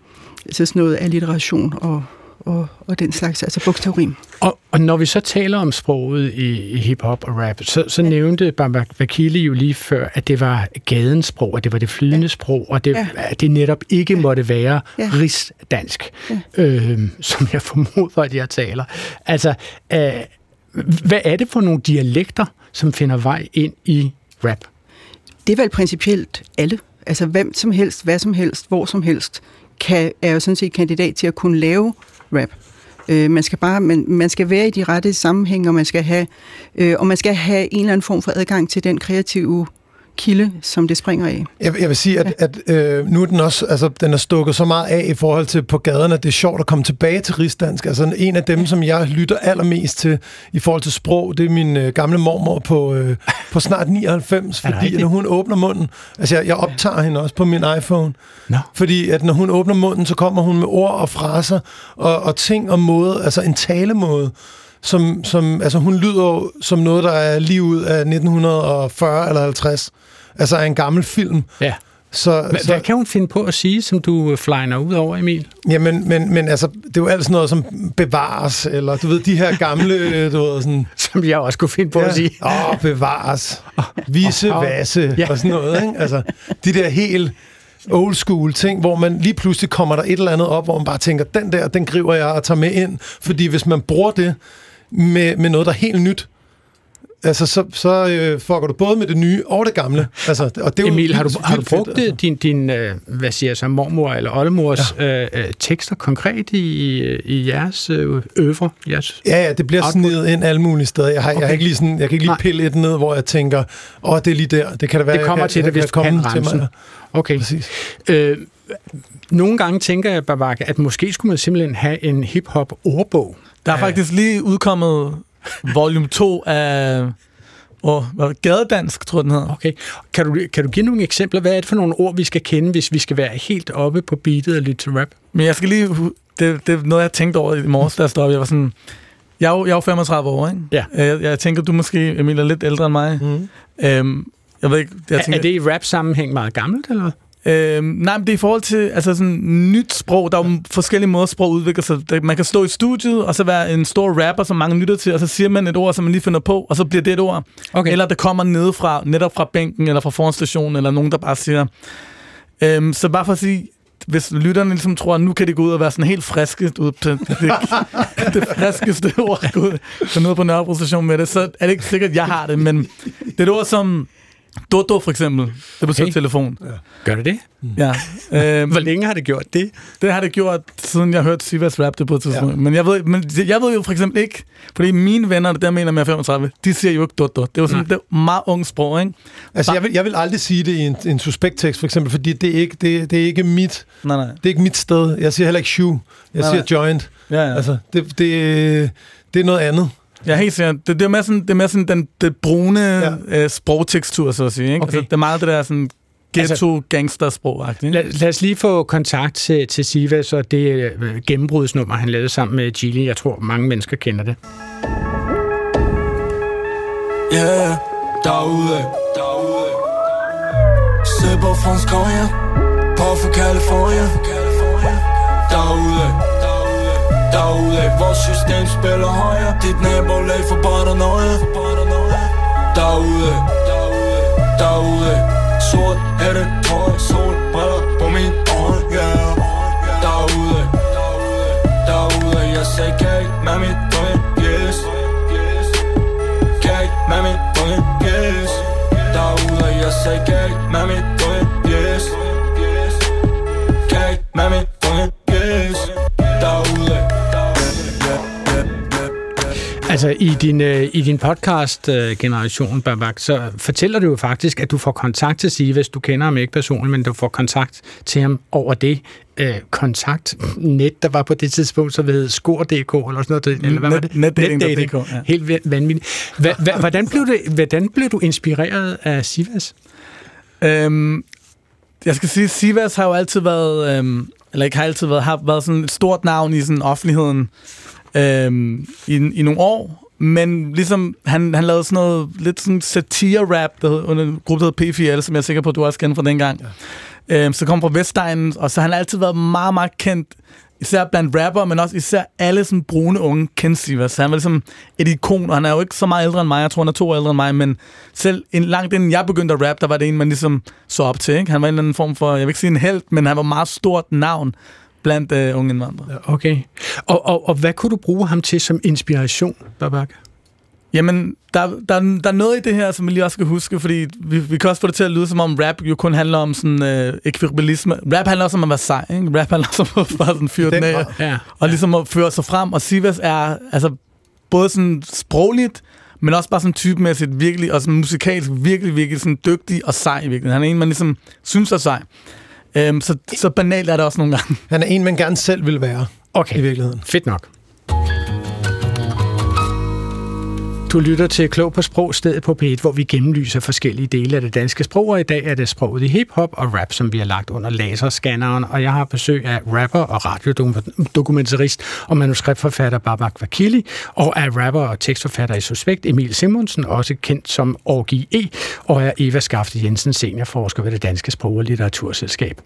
Speaker 1: så sådan noget alliteration og, og, og den slags, altså bogstavrim.
Speaker 2: Og, og når vi så taler om sproget i, i hip-hop og rap, så, så ja. nævnte Bamba Vakili jo lige før, at det var gadens sprog, at det var det flydende ja. sprog, og det, ja. at det netop ikke ja. måtte være ja. rigsdansk, ja. øh, som jeg formoder, at jeg taler. Altså, øh, hvad er det for nogle dialekter, som finder vej ind i rap?
Speaker 1: Det er vel principielt alle. Altså hvem som helst, hvad som helst, hvor som helst, kan, er jo sådan set kandidat til at kunne lave rap. Øh, man skal bare man, man skal være i de rette sammenhænge, og man skal have øh, og man skal have en eller anden form for adgang til den kreative kilde, som det springer af.
Speaker 3: Jeg, jeg vil sige, at, at øh, nu er den også, altså, den er stukket så meget af i forhold til på gaderne, at det er sjovt at komme tilbage til rigsdansk. Altså en af dem, som jeg lytter allermest til i forhold til sprog, det er min øh, gamle mormor på, øh, på snart 99, fordi når hun åbner munden, altså jeg, jeg optager hende også på min iPhone, no. fordi at når hun åbner munden, så kommer hun med ord og fraser og, og ting og måde, altså en talemåde, som, som altså hun lyder som noget, der er lige ud af 1940 eller 50. Altså af en gammel film.
Speaker 2: Ja. Så, H- så, hvad kan hun finde på at sige, som du flyner ud over, Emil?
Speaker 3: Jamen, men, men altså, det er jo altid noget som bevares, eller du ved, de her gamle, du ved, sådan...
Speaker 2: Som jeg også kunne finde på
Speaker 3: ja.
Speaker 2: at sige.
Speaker 3: Åh, oh, bevares. Vise, oh, vasse, ja. og sådan noget, ikke? Altså, de der helt old school ting, hvor man lige pludselig kommer der et eller andet op, hvor man bare tænker, den der, den griber jeg og tager med ind. Fordi hvis man bruger det med, med noget, der er helt nyt, altså, så, så øh, fucker du både med det nye og det gamle. Altså, og det er
Speaker 2: Emil,
Speaker 3: jo
Speaker 2: har du, har du brugt fedt, altså. din, din øh, hvad siger så, mormor eller oldemors ja. øh, tekster konkret i, i jeres øh, øver? Jeres
Speaker 3: ja, ja, det bliver snedet ind alle mulige steder. Jeg, har, okay. jeg, har ikke lige sådan, jeg kan ikke lige pille et ned, hvor jeg tænker, åh, det er lige der. Det kan det være,
Speaker 2: det kommer
Speaker 3: jeg,
Speaker 2: til
Speaker 3: det,
Speaker 2: hvis du kan til mig. Okay. Præcis. Øh, nogle gange tænker jeg, Babakke, at måske skulle man simpelthen have en hip-hop ordbog.
Speaker 4: Der er faktisk lige udkommet volume 2 af og hvad, gadedansk, tror jeg, den hedder.
Speaker 2: Okay. Kan du, kan du give nogle eksempler? Hvad er det for nogle ord, vi skal kende, hvis vi skal være helt oppe på beatet og lytte til rap?
Speaker 4: Men jeg skal lige... Det, det er noget, jeg tænkte over i morges, da jeg stod op. Jeg var sådan... Jeg er jo, jeg er jo 35 år, ikke?
Speaker 2: Ja.
Speaker 4: Jeg, jeg tænker, du måske, Emil, er lidt ældre end mig. Mm. Øhm, jeg ved ikke, jeg
Speaker 2: tænker, er det i rap-sammenhæng meget gammelt, eller
Speaker 4: Øhm, nej, men det er i forhold til altså sådan nyt sprog. Der er jo forskellige måder, sprog udvikler sig. Man kan stå i studiet, og så være en stor rapper, som mange lytter til, og så siger man et ord, som man lige finder på, og så bliver det et ord. Okay. Eller det kommer ned fra, netop fra bænken, eller fra foranstationen, eller nogen, der bare siger... Øhm, så bare for at sige, hvis lytterne ligesom tror, at nu kan det gå ud og være sådan helt friske ud det, det friskeste ord, gå ud på Nørrebro station med det, så er det ikke sikkert, at jeg har det, men det er et ord, som Dodo for eksempel, det betyder okay. telefon. Ja.
Speaker 2: Gør det det?
Speaker 4: Mm. Ja.
Speaker 2: Øhm, Hvor længe har det gjort det?
Speaker 4: Det har det gjort, siden jeg hørte Sivas rap det på et tidspunkt. Ja. Men, jeg ved, men jeg ved jo for eksempel ikke, fordi mine venner, der mener med 35, de siger jo ikke Dodo. Det er jo sådan, det er meget ung sprog, ikke?
Speaker 3: Altså, jeg vil, jeg vil aldrig sige det i en, en suspekt-tekst, for eksempel, fordi det er ikke, det, det er ikke mit,
Speaker 4: nej, nej.
Speaker 3: det er ikke mit sted. Jeg siger heller ikke shoe. Jeg nej, siger nej. joint.
Speaker 4: Ja, ja.
Speaker 3: Altså, det, det, det er noget andet.
Speaker 4: Ja, helt sikkert. Det, det er mere sådan, det er mere sådan den det brune ja. øh, sprogtekstur, så at sige. Ikke? Okay. Altså, det er meget det der sådan ghetto-gangstersprog.
Speaker 2: Altså, lad, lad os lige få kontakt til, til Sivas og det øh, gennembrudsnummer, han lavede sammen med Gilly. Jeg tror, mange mennesker kender det.
Speaker 6: Ja, yeah, derude, derude. Sipper fransk Korea, på for California. Derude, Derude, vores system spiller højere Dit nabolag for paranoia Derude, derude. Sort hætte, tøj, sol, briller på min øje, yeah Derude, derude. Jeg sagde kage med mit drøm, yes. Kage med mit drøm, yes. Derude, jeg sagde kage med mit drøm, yes. Kage med mit drøm, yes.
Speaker 2: Altså i din, øh, i din podcast øh, Generation Babak, så fortæller du jo faktisk, at du får kontakt til Sivas. Du kender ham ikke personligt, men du får kontakt til ham over det øh, kontaktnet, der var på det tidspunkt, så ved Skor.dk eller sådan noget. Eller hvad var det?
Speaker 4: Netdating.dk,
Speaker 2: ja. Helt vanvittigt. Hva, hva, hvordan, blev det, hvordan blev du inspireret af Sivas?
Speaker 4: Øhm, jeg skal sige, Sivas har jo altid været, øhm, eller ikke har altid været, har været sådan et stort navn i sådan offentligheden øhm, i, i nogle år, men ligesom, han, han lavede sådan noget lidt sådan satire-rap der hed, under en gruppe, der hedder P4L, som jeg er sikker på, at du også kender fra dengang. Ja. Øhm, så kom fra Vestegnen, og så han har altid været meget, meget kendt, især blandt rapper, men også især alle sådan brune unge kendte Sivas. Så han var ligesom et ikon, og han er jo ikke så meget ældre end mig. Jeg tror, han er to år ældre end mig, men selv en, langt inden jeg begyndte at rap, der var det en, man ligesom så op til. Ikke? Han var en eller anden form for, jeg vil ikke sige en held, men han var meget stort navn blandt uh, unge indvandrere.
Speaker 2: Okay. Og, og, og hvad kunne du bruge ham til som inspiration, Babak?
Speaker 4: Jamen, der, der, der er noget i det her, som vi lige også skal huske, fordi vi, vi kan også få det til at lyde, som om rap jo kun handler om sådan øh, ekvibalisme. Rap handler også om at være sej, ikke? Rap handler også om at bare sådan fyre den af, ja. og ligesom at føre sig frem. Og Sivas er altså både sådan sprogligt, Men også bare sådan typemæssigt virkelig, og sådan musikalsk virkelig, virkelig sådan dygtig og sej virkelig. Han er en, man ligesom synes er sej. Øhm, så, så banalt er det også nogle gange.
Speaker 3: Han er en, man gerne selv vil være.
Speaker 2: Okay.
Speaker 3: I virkeligheden.
Speaker 2: Fedt nok. Du lytter til Klog på Sprog, stedet på P1, hvor vi gennemlyser forskellige dele af det danske sprog, og i dag er det sproget i hiphop og rap, som vi har lagt under laserscanneren, og jeg har besøg af rapper og radiodokumentarist og manuskriptforfatter Babak Vakili, og af rapper og tekstforfatter i Suspekt Emil Simonsen, også kendt som Orgi E, og er Eva Skafte Jensen, seniorforsker ved det Danske Sprog- og Litteraturselskab.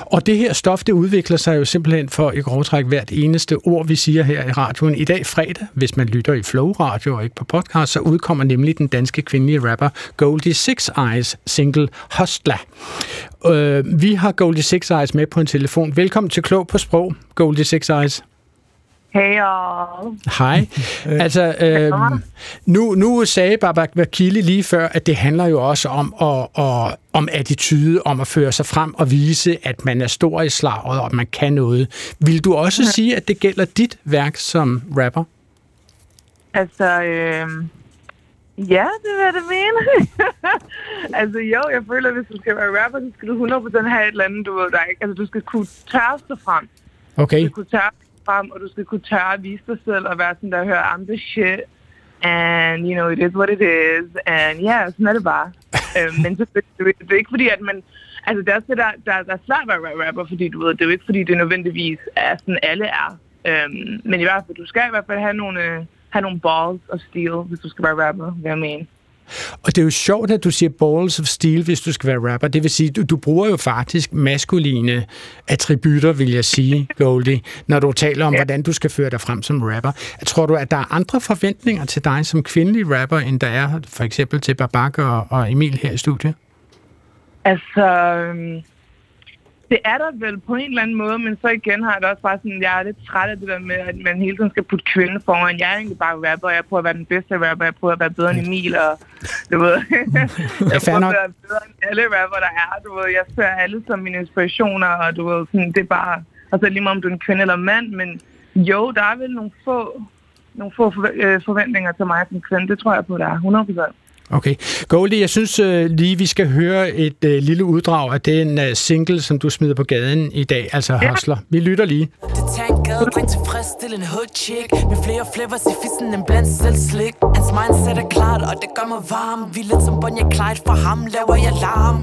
Speaker 2: Og det her stof, det udvikler sig jo simpelthen for i grovtræk hvert eneste ord, vi siger her i radioen. I dag fredag, hvis man lytter i Flow Radio og ikke på podcast, podcast, så udkommer nemlig den danske kvindelige rapper Goldie Six Eyes single Hostla. Øh, vi har Goldie Six Eyes med på en telefon. Velkommen til Klog på Sprog, Goldie Six Eyes.
Speaker 7: Hey.
Speaker 2: Hej. altså, øh, nu, nu sagde Babak Vakili lige før, at det handler jo også om, at, at, om attitude, om at føre sig frem og vise, at man er stor i slaget, og at man kan noget. Vil du også ja. sige, at det gælder dit værk som rapper?
Speaker 7: Altså, øh, ja, det vil jeg da mene. altså jo, jeg føler, at hvis du skal være rapper, så skal du 100% have et eller andet, du ved, der ikke. Altså, du skal kunne tørre sig frem.
Speaker 2: Okay.
Speaker 7: Du skal kunne tørre frem, og du skal kunne tørre at vise dig selv og være sådan der, hører, I'm the shit. And, you know, it is what it is. And yeah, sådan er det bare. øhm, men så, det, det er ikke fordi, at man... Altså, det er også det, der, der, der er svært at være rapper, fordi du ved, det er jo ikke fordi, det nødvendigvis er sådan, alle er. Øhm, men i hvert fald, du skal i hvert fald have nogle, øh, have nogle balls of steel, hvis du skal være rapper, vil jeg mene.
Speaker 2: Og det er jo sjovt, at du siger balls of steel, hvis du skal være rapper. Det vil sige, du, du bruger jo faktisk maskuline attributter, vil jeg sige, Goldie, når du taler om, ja. hvordan du skal føre dig frem som rapper. Tror du, at der er andre forventninger til dig som kvindelig rapper, end der er for eksempel til Babak og, og Emil her i studiet?
Speaker 7: Altså, øhm, det er der vel på en eller anden måde, men så igen har jeg det også bare sådan, jeg er lidt træt af det der med, at man hele tiden skal putte kvinde foran. Jeg er egentlig bare rapper, jeg prøver at være den bedste rapper, jeg prøver at være bedre end Emil, og du ved, jeg prøver at være bedre end alle rapper, der er, du ved, jeg ser alle som mine inspirationer, og du ved, sådan, det er bare, altså lige meget om du er en kvinde eller mand, men jo, der er vel nogle få, nogle få øh, forventninger til mig som kvinde, det tror jeg på, der er. 100%.
Speaker 2: Okay. Goldie, jeg synes uh, lige, vi skal høre et uh, lille uddrag af den uh, single, som du smider på gaden i dag, altså ja. Hustler. Vi lytter lige. Det tager en tilfredsstillende hood chick Med flere flavors i fissen end blandt selv slik Hans mindset er klart, og det gør mig varm Vi er lidt som Bonnie Clyde, for ham laver jeg larm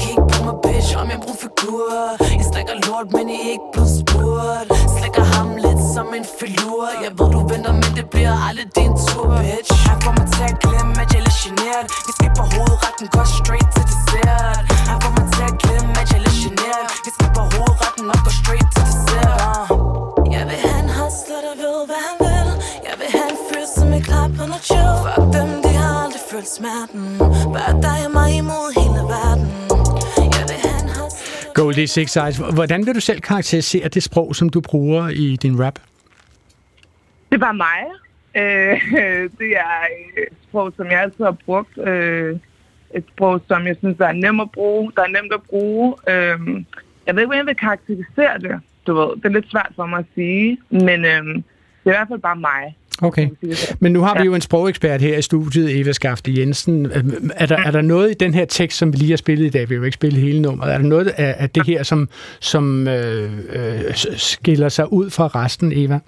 Speaker 2: Kig på mig, bitch, om jeg bruger figur Jeg slækker lort, men I ikke blevet spurgt Slækker ham lidt som en filur. Jeg ved, du venter, men det bliver aldrig din tur, bitch. Han får mig til at glemme, at jeg er lidt generet. Vi skipper hovedretten, går straight til dessert. Han får mig til at glemme, at jeg er lidt generet. Vi skipper hovedretten og går straight til dessert. Uh. Jeg vil have en hustler, der ved, hvad han vil. Jeg vil have en fyr, som er klar på noget chill Fuck dem, de har aldrig følt smerten. Bare dig og mig imod hele Goldie Six Eyes. Hvordan vil du selv karakterisere det sprog, som du bruger i din rap?
Speaker 7: Det er bare mig. Øh, det er øh, et sprog, som jeg altid har brugt. Øh, et sprog, som jeg synes, der er nemt at bruge. Der er nemt at bruge. Øh, jeg ved ikke, hvordan jeg vil karakterisere det. Du ved, det er lidt svært for mig at sige. Men øh, det er i hvert fald bare mig.
Speaker 2: Okay. Men nu har vi jo en sprogekspert her i studiet, Eva Skafte Jensen. Er der, er der noget i den her tekst, som vi lige har spillet i dag, vi har jo ikke spillet hele nummeret, er der noget af, af det her, som, som øh, øh, skiller sig ud fra resten, Eva?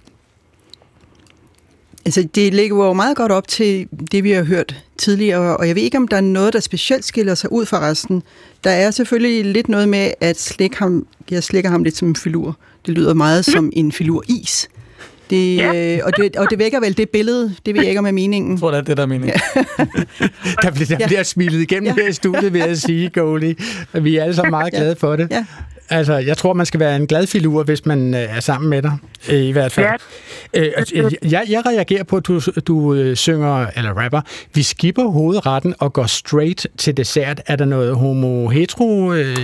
Speaker 1: Altså, det ligger jo meget godt op til det, vi har hørt tidligere, og jeg ved ikke, om der er noget, der specielt skiller sig ud fra resten. Der er selvfølgelig lidt noget med, at slik ham, jeg slikker ham lidt som en filur. Det lyder meget som en filur is. Det, ja. øh, og, det, og det vækker vel det billede, det ved jeg ikke om er meningen.
Speaker 4: Jeg tror, det er det, der er meningen. Ja.
Speaker 2: der, bliver, der ja. bliver smilet igennem ja. her i studiet, vil jeg sige, Goldie. Vi er alle sammen meget glade for det. Ja. Altså, jeg tror, man skal være en glad filur, hvis man øh, er sammen med dig, øh, i hvert fald. Ja. Øh, jeg, jeg reagerer på, at du, du øh, synger, eller rapper, vi skipper hovedretten og går straight til dessert. Er der noget homo-hetero øh,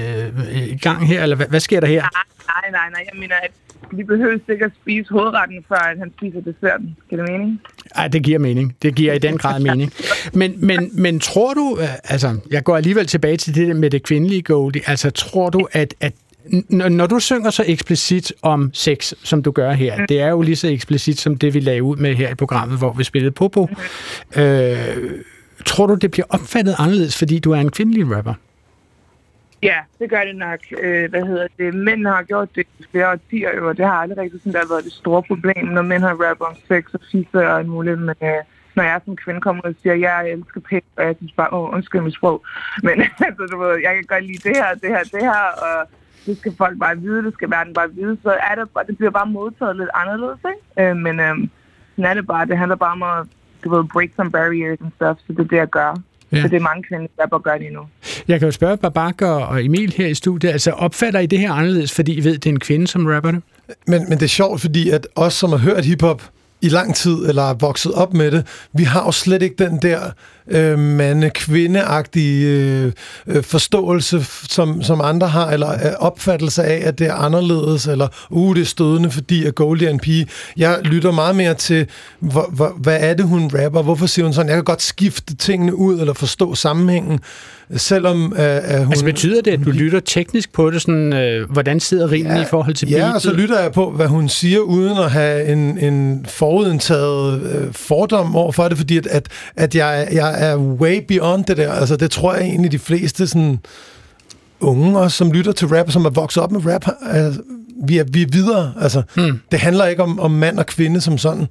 Speaker 2: i gang her, eller hvad, hvad sker der her?
Speaker 7: Nej, nej, nej. Jeg mener, at vi behøver sikkert spise hovedretten, før at han spiser desserten. Giver det mening?
Speaker 2: Ej, det giver mening. Det giver i den grad mening. Men, men, men tror du, øh, altså, jeg går alligevel tilbage til det med det kvindelige Goldie, altså tror du, at, at når du synger så eksplicit om sex, som du gør her, det er jo lige så eksplicit som det, vi lagde ud med her i programmet, hvor vi spillede Popo. Øh, tror du, det bliver opfattet anderledes, fordi du er en kvindelig rapper?
Speaker 7: Ja, det gør det nok. Øh, hvad hedder det? Mænd har gjort det i flere årtier, og det har aldrig rigtig sådan, der været det store problem, når mænd har rappet om sex og fisse og alt muligt. Men øh, når jeg som kvinde kommer og siger, at jeg elsker pæk, og jeg synes bare, åh, undskyld mit sprog. Men altså, du ved, jeg kan godt lide det her, det her, det her, og det skal folk bare vide, det skal verden bare vide, så er det, bare, det bliver bare modtaget lidt anderledes, ikke? Øh, men øh, sådan er det bare. Det handler bare om at, du ved, break some barriers and stuff, så det er det, jeg gør. Ja. Så det er mange kvinder, der gør det nu.
Speaker 2: Jeg kan jo spørge Babak og Emil her i studiet, altså opfatter I det her anderledes, fordi I ved, det er en kvinde, som rapper det?
Speaker 3: Men, men det er sjovt, fordi at os, som har hørt hiphop i lang tid, eller er vokset op med det, vi har jo slet ikke den der øh, mande-kvindeagtige øh, øh, forståelse, som, som andre har, eller øh, opfattelse af, at det er anderledes, eller uh, det er stødende, fordi at Goldie er en pige. Jeg lytter meget mere til, hvor, hvor, hvad er det, hun rapper? Hvorfor siger hun sådan? Jeg kan godt skifte tingene ud, eller forstå sammenhængen selvom øh, hun...
Speaker 2: Altså betyder det, at du lytter teknisk på det, sådan, øh, hvordan sidder rimelig ja, i forhold til
Speaker 3: Ja, og så lytter jeg på, hvad hun siger, uden at have en, en forudindtaget øh, fordom over for det, fordi at, at, at jeg, jeg er way beyond det der. Altså det tror jeg egentlig de fleste sådan unge også, som lytter til rap, som er vokset op med rap, altså, vi, er, vi er videre. Altså, hmm. Det handler ikke om, om mand og kvinde som sådan.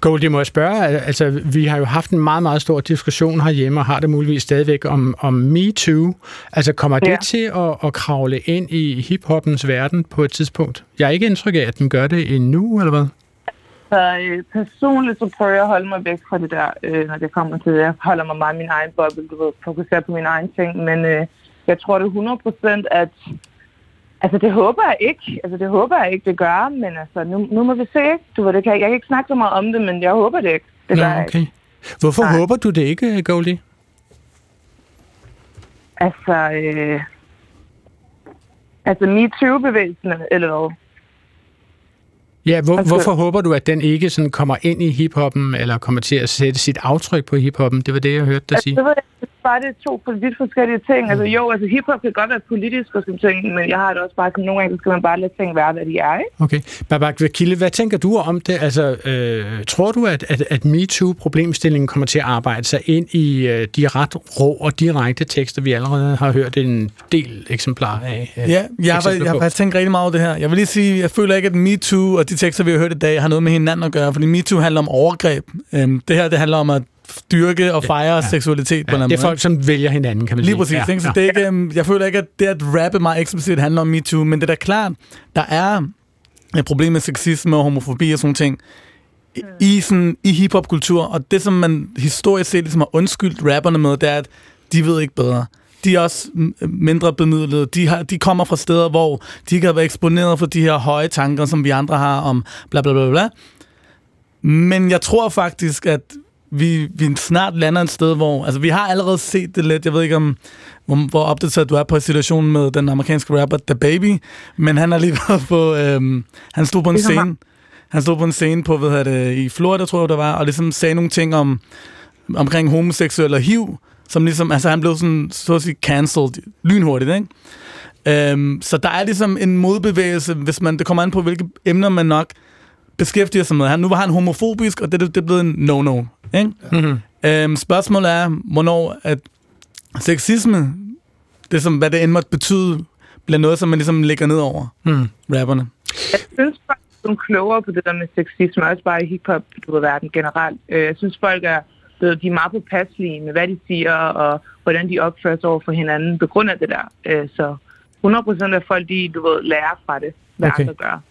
Speaker 2: Goldie, må jeg spørge, altså vi har jo haft en meget, meget stor diskussion herhjemme, og har det muligvis stadigvæk om, om MeToo. Altså kommer ja. det til at, at kravle ind i hiphoppens verden på et tidspunkt? Jeg er ikke indtryk af, at den gør det endnu, eller hvad?
Speaker 7: Så øh, personligt så prøver jeg at holde mig væk fra det der, øh, når det kommer til det. Jeg holder mig meget min egen boble, du ved, fokuserer på min egen ting, men øh, jeg tror det er 100% at Altså, det håber jeg ikke. Altså, det håber jeg ikke, det gør, men altså, nu, nu må vi se? Du ved, det kan, jeg kan ikke snakke så meget om det, men jeg håber det ikke. Det
Speaker 2: Nå, okay. Ikke. Hvorfor Nej. håber du det ikke, Goldie?
Speaker 7: Altså, øh, altså MeToo-bevægelsen, eller hvad?
Speaker 2: Ja, hvor, altså, hvorfor håber du, at den ikke sådan kommer ind i hiphoppen, eller kommer til at sætte sit aftryk på hiphoppen? Det var det, jeg hørte dig altså, sige. Det ved
Speaker 7: jeg bare, det er to vidt forskellige ting. Altså jo, altså hiphop kan godt være politisk og sådan ting, men jeg har det også bare, som nogle gange skal man bare lade ting være, hvad de er, ikke?
Speaker 2: Okay. Babak Vakile, hvad tænker du om det? Altså, øh, tror du, at, at, at MeToo-problemstillingen kommer til at arbejde sig ind i øh, de ret rå og direkte tekster, vi allerede har hørt en del eksemplarer af?
Speaker 4: Øh, ja, jeg har, jeg har faktisk tænkt rigtig meget over det her. Jeg vil lige sige, jeg føler ikke, at MeToo og de tekster, vi har hørt i dag, har noget med hinanden at gøre, fordi MeToo handler om overgreb. Øhm, det her, det handler om at styrke og fejre ja, seksualitet ja, på en
Speaker 2: Det er folk, som vælger hinanden, kan man
Speaker 4: Lige sige. Lige præcis. Ja, så det er ikke, øhm, jeg føler ikke, at det at rappe mig eksplicit handler om MeToo, men det er da klart, der er et problem med sexisme og homofobi og sådan ting i, sådan, i hiphop-kultur, og det, som man historisk set ligesom har undskyldt rapperne med, det er, at de ved ikke bedre. De er også mindre bemidlede. De, har, de kommer fra steder, hvor de ikke har været eksponeret for de her høje tanker, som vi andre har om bla bla bla bla. Men jeg tror faktisk, at vi, vi snart lander et sted, hvor... Altså, vi har allerede set det lidt. Jeg ved ikke, om hvor, hvor opdateret du er på situationen med den amerikanske rapper The Baby, men han har lige været på... Øhm, han stod på en scene... Han stod på en scene på, hvad det, i Florida, tror jeg, der var, og ligesom sagde nogle ting om, omkring homoseksuelle og HIV, som ligesom, altså han blev sådan, så at sige, cancelled lynhurtigt, ikke? Øhm, så der er ligesom en modbevægelse, hvis man, det kommer an på, hvilke emner man nok beskæftiger sig med. Han, nu var han homofobisk, og det, det, det er blevet en no-no. Ikke? Mm-hmm. Øhm, spørgsmålet er, hvornår at sexisme, det som, hvad det end måtte betyde, bliver noget, som man ligesom lægger ned over mm. rapperne.
Speaker 7: Jeg synes folk er klogere på det der med sexisme, også bare i hiphop, du ved, verden generelt. Øh, jeg synes folk er, de er meget påpasselige med, hvad de siger, og hvordan de opfører sig over for hinanden på grund af det der. Øh, så 100% af folk, de, du ved, lærer fra det, hvad okay. andre gør.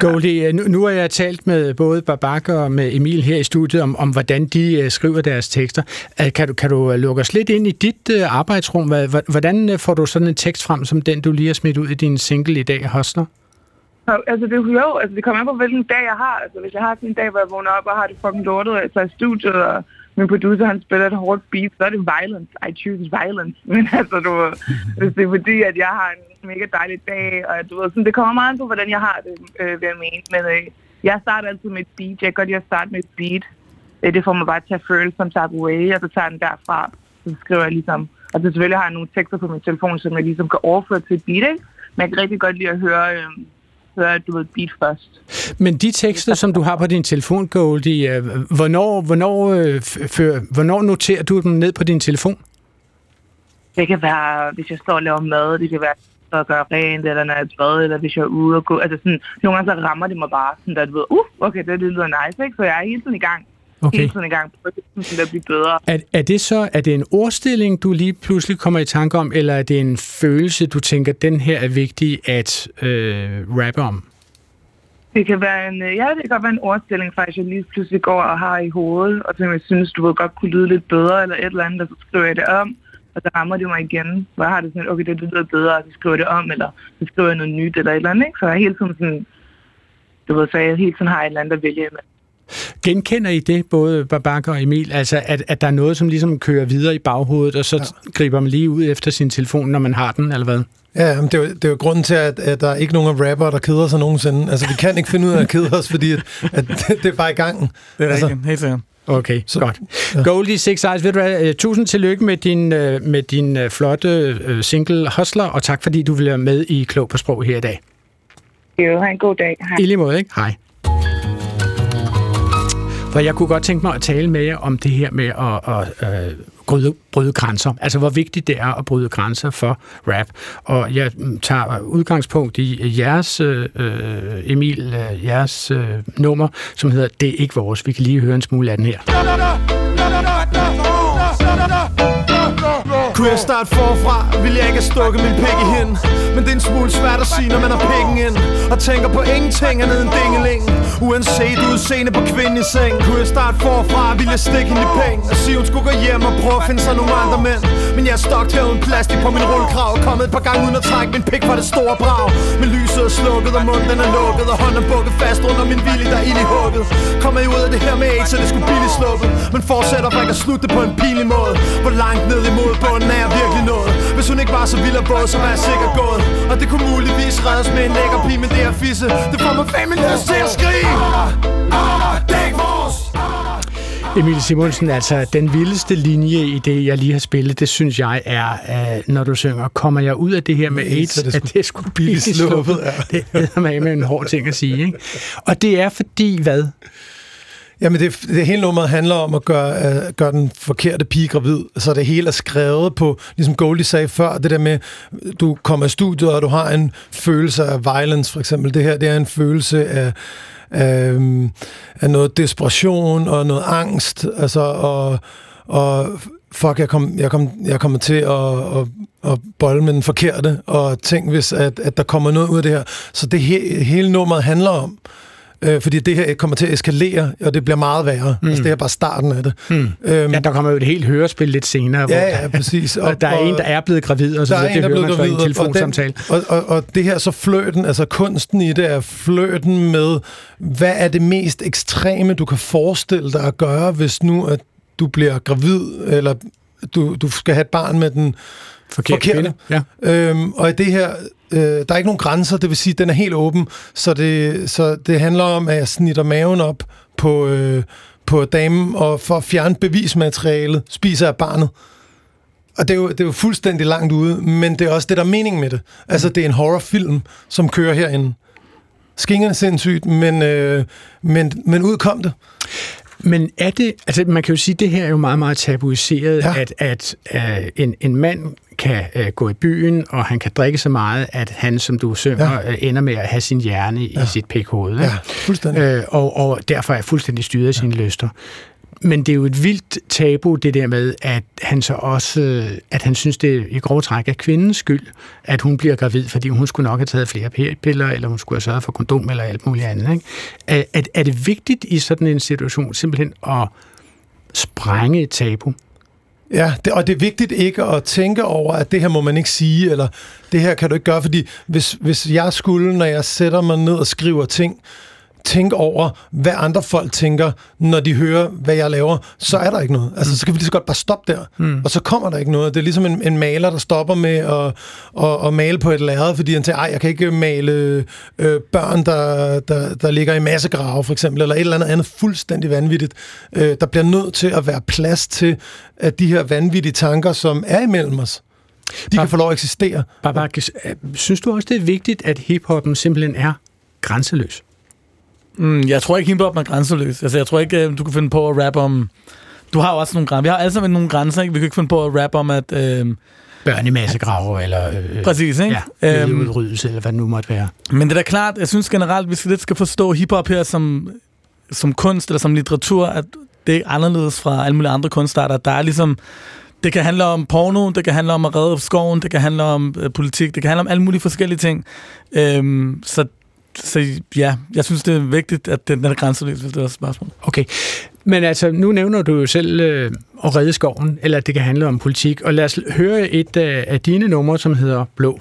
Speaker 2: Goldie, nu, nu har jeg talt med både Babak og med Emil her i studiet om, om hvordan de uh, skriver deres tekster. Uh, kan, du, kan du lukke os lidt ind i dit uh, arbejdsrum? Hvordan får du sådan en tekst frem, som den, du lige har smidt ud i din single i dag, Hostler?
Speaker 7: Altså, det, jo, altså, det kommer an på, hvilken dag jeg har. Altså, hvis jeg har sådan en dag, hvor jeg vågner op og har det fucking lortet, tager i studiet, og min producer, han spiller et hårdt beat, så er det violence. I choose violence. Men altså, du hvis det er fordi, at jeg har en mega dejlig dag, og du ved, sådan, det kommer meget an på, hvordan jeg har det, øh, vil jeg mene. Men øh, jeg starter altid med et beat. Jeg kan godt lide at starte med et beat. Øh, det får mig bare til at føle som way, og så tager den derfra. Så skriver jeg ligesom, og så selvfølgelig har jeg nogle tekster på min telefon, som jeg ligesom kan overføre til et beat, ikke? Men jeg kan rigtig godt lide at høre, øh, høre du ved, beat først.
Speaker 2: Men de tekster, som du har på din telefon, Goldie, øh, hvornår, hvornår, øh, før, hvornår noterer du dem ned på din telefon?
Speaker 7: Det kan være, hvis jeg står og laver mad, det kan være at gøre rent, eller når jeg bad, eller hvis jeg er ude og gå. Altså sådan, nogle gange så rammer det mig bare, sådan der, du ved, uh, okay, det, det lyder nice, ikke? Så jeg er hele tiden i gang.
Speaker 2: Okay.
Speaker 7: Hele tiden i gang på det, sådan, at blive bedre.
Speaker 2: Er, er det så er det en ordstilling, du lige pludselig kommer i tanke om, eller er det en følelse, du tænker, den her er vigtig at øh, rappe om?
Speaker 7: Det kan være en, øh, ja, det kan godt være en ordstilling, faktisk, jeg lige pludselig går og har i hovedet, og som jeg synes, du ved godt kunne lyde lidt bedre, eller et eller andet, og så skriver jeg det om, og så rammer det mig igen, hvor jeg har det sådan, okay, det lyder bedre, og så skriver det om, eller så skriver jeg noget nyt, eller et eller andet, ikke? Så jeg er hele tiden sådan, du ved, så jeg hele tiden har et eller andet at vælge med.
Speaker 2: Genkender I det, både Babak og Emil, altså at, at der er noget, som ligesom kører videre i baghovedet, og så ja. griber man lige ud efter sin telefon, når man har den, eller hvad?
Speaker 3: Ja, men det er, jo, det er jo grunden til, at, at der er ikke nogen af rapper, der keder sig nogensinde. Altså, vi kan ikke finde ud af at kede os, fordi at, at det, det er bare i gangen.
Speaker 4: Det er
Speaker 3: altså,
Speaker 4: rigtigt, helt sikkert.
Speaker 2: Okay, så, godt. Ja. Goldie Six Eyes, ved du hvad, uh, tusind tillykke med din, uh, med din uh, flotte single Hustler, og tak fordi du vil være med i Klog på Sprog her i dag.
Speaker 7: Jo, have en god dag. Hej.
Speaker 2: I lige måde, ikke? Hej. For jeg kunne godt tænke mig at tale med jer om det her med at, at uh, bryde, bryde grænser. Altså, hvor vigtigt det er at bryde grænser for rap. Og jeg tager udgangspunkt i jeres, øh, Emil, øh, jeres øh, nummer, som hedder Det er ikke vores. Vi kan lige høre en smule af den her.
Speaker 5: Kunne jeg starte forfra, ville jeg ikke have stukket min pik i hende Men det er en smule svært at sige, når man har pikken ind Og tænker på ingenting andet end dingeling. Uanset udseende på kvinden i seng Kunne jeg starte forfra, ville jeg stikke hende i penge Og sige hun skulle gå hjem og prøve at finde sig nogle andre mænd. Men jeg er stokt her uden plastik på min rullekrav Kommet et par gange uden at trække min pik fra det store brag. Men lyset er slukket og munden er lukket Og hånden er bukket fast under min vilje, der er ild i hugget. Kommer jeg ud af det her med AIDS, så det skulle billigt sluppet. Men fortsætter for ikke at slutte på en pinlig måde. Hvor langt ned imod bunden er jeg virkelig noget Hvis hun ikke var så vild og båd, så var jeg sikkert gået Og det kunne muligvis reddes med en lækker pige, men det er fisse Det får mig fandme lyst til at skrige ah, ah, Det er ikke vores
Speaker 2: Emil Simonsen, altså den vildeste linje i det, jeg lige har spillet, det synes jeg er, uh, når du synger, kommer jeg ud af det her med AIDS,
Speaker 3: det
Speaker 2: at det skulle blive sluppet.
Speaker 3: Ja.
Speaker 2: Det er med en hård ting at sige. Ikke? Og det er fordi, hvad?
Speaker 3: Jamen, det, det hele nummeret handler om at gøre, uh, gøre den forkerte pige gravid. Så det hele er skrevet på, ligesom Goldie sagde før, det der med, du kommer i studiet, og du har en følelse af violence, for eksempel. Det her, det er en følelse af, af, af noget desperation og noget angst, altså, og, og fuck, jeg kom, jeg kom, jeg kommer til at, at, at bolle med den forkerte, og tænk, hvis at, at der kommer noget ud af det her. Så det he, hele nummeret handler om, øh, fordi det her kommer til at eskalere, og det bliver meget værre. Mm. Altså, det er bare starten af det.
Speaker 2: Mm. Øhm, ja, der kommer jo et helt hørespil lidt senere,
Speaker 3: ja,
Speaker 2: hvor
Speaker 3: ja, præcis.
Speaker 2: og, og der er en, der er blevet gravid, og så
Speaker 3: der er
Speaker 2: det
Speaker 3: en, der er
Speaker 2: hører man i en
Speaker 3: gravid,
Speaker 2: telefonsamtale.
Speaker 3: Og, den, og, og, og det her så fløten, altså kunsten i det er fløten med, hvad er det mest ekstreme, du kan forestille dig at gøre, hvis nu at du bliver gravid, eller du, du skal have et barn med den
Speaker 2: Forkert
Speaker 3: forkerte.
Speaker 2: Ja.
Speaker 3: Øhm, og i det her, øh, der er ikke nogen grænser, det vil sige, at den er helt åben, så det, så det handler om, at jeg snitter maven op på, øh, på damen, og for at fjerne bevismaterialet, spiser jeg barnet. Og det er, jo, det er jo fuldstændig langt ude, men det er også det, der er mening med det. Altså, det er en horrorfilm, som kører herinde. Skingerne sindssygt, men, øh, men, men udkom det.
Speaker 2: Men er det, altså man kan jo sige, at det her er jo meget, meget tabuiseret,
Speaker 3: Ja.
Speaker 2: ja. at, at uh, en, en mand kan uh, gå i byen, og han kan drikke så meget, at han, som du synger, ja. uh, ender med at have sin hjerne ja. i sit pikhoved. ikke?
Speaker 3: Ja, fuldstændig.
Speaker 2: Øh, og, og derfor er fuldstændig styret af sine lyster. Men det er jo et vildt tabu, det der med, at han så også, at han synes, det er i grove træk er kvindens skyld, at hun bliver gravid, fordi hun skulle nok have taget flere p-piller, eller hun skulle have sørget for kondom, eller alt muligt andet. Ikke? Er, er, er det vigtigt i sådan en situation simpelthen at sprænge et tabu?
Speaker 3: Ja, det, og det er vigtigt ikke at tænke over, at det her må man ikke sige, eller det her kan du ikke gøre, fordi hvis, hvis jeg skulle, når jeg sætter mig ned og skriver ting, tænke over, hvad andre folk tænker, når de hører, hvad jeg laver, så er der ikke noget. Altså, så kan vi lige så godt bare stoppe der, mm. og så kommer der ikke noget. Det er ligesom en, en maler, der stopper med at, at, at male på et lærred, fordi han tænker, ej, jeg kan ikke male øh, børn, der, der, der ligger i massegrave, for eksempel, eller et eller andet andet fuldstændig vanvittigt. Øh, der bliver nødt til at være plads til, at de her vanvittige tanker, som er imellem os, De kan få lov at eksistere.
Speaker 2: Babak, synes du også, det er vigtigt, at hiphoppen simpelthen er grænseløs?
Speaker 4: Mm, jeg tror ikke, hiphop er grænseløs. Altså, jeg tror ikke, øh, du kan finde på at rappe om... Du har jo også nogle grænser. Vi har alle sammen nogle grænser, ikke? Vi kan ikke finde på at rappe om, at... Øh,
Speaker 2: Børnemassegraver, eller...
Speaker 4: Øh, præcis, ikke?
Speaker 2: Ja, øhm, udryddelse, eller hvad det nu måtte være.
Speaker 4: Men det er da klart, jeg synes generelt, vi skal lidt skal forstå hiphop her som, som kunst, eller som litteratur, at det er anderledes fra alle mulige andre kunstarter. Der er ligesom det kan handle om porno, det kan handle om at redde skoven, det kan handle om øh, politik, det kan handle om alle mulige forskellige ting. Øhm, så, så ja, jeg synes, det er vigtigt, at den, er grænseløs, hvis det er et spørgsmål.
Speaker 2: Okay, men altså, nu nævner du jo selv øh, at redde skoven, eller at det kan handle om politik, og lad os høre et øh, af dine numre, som hedder Blå.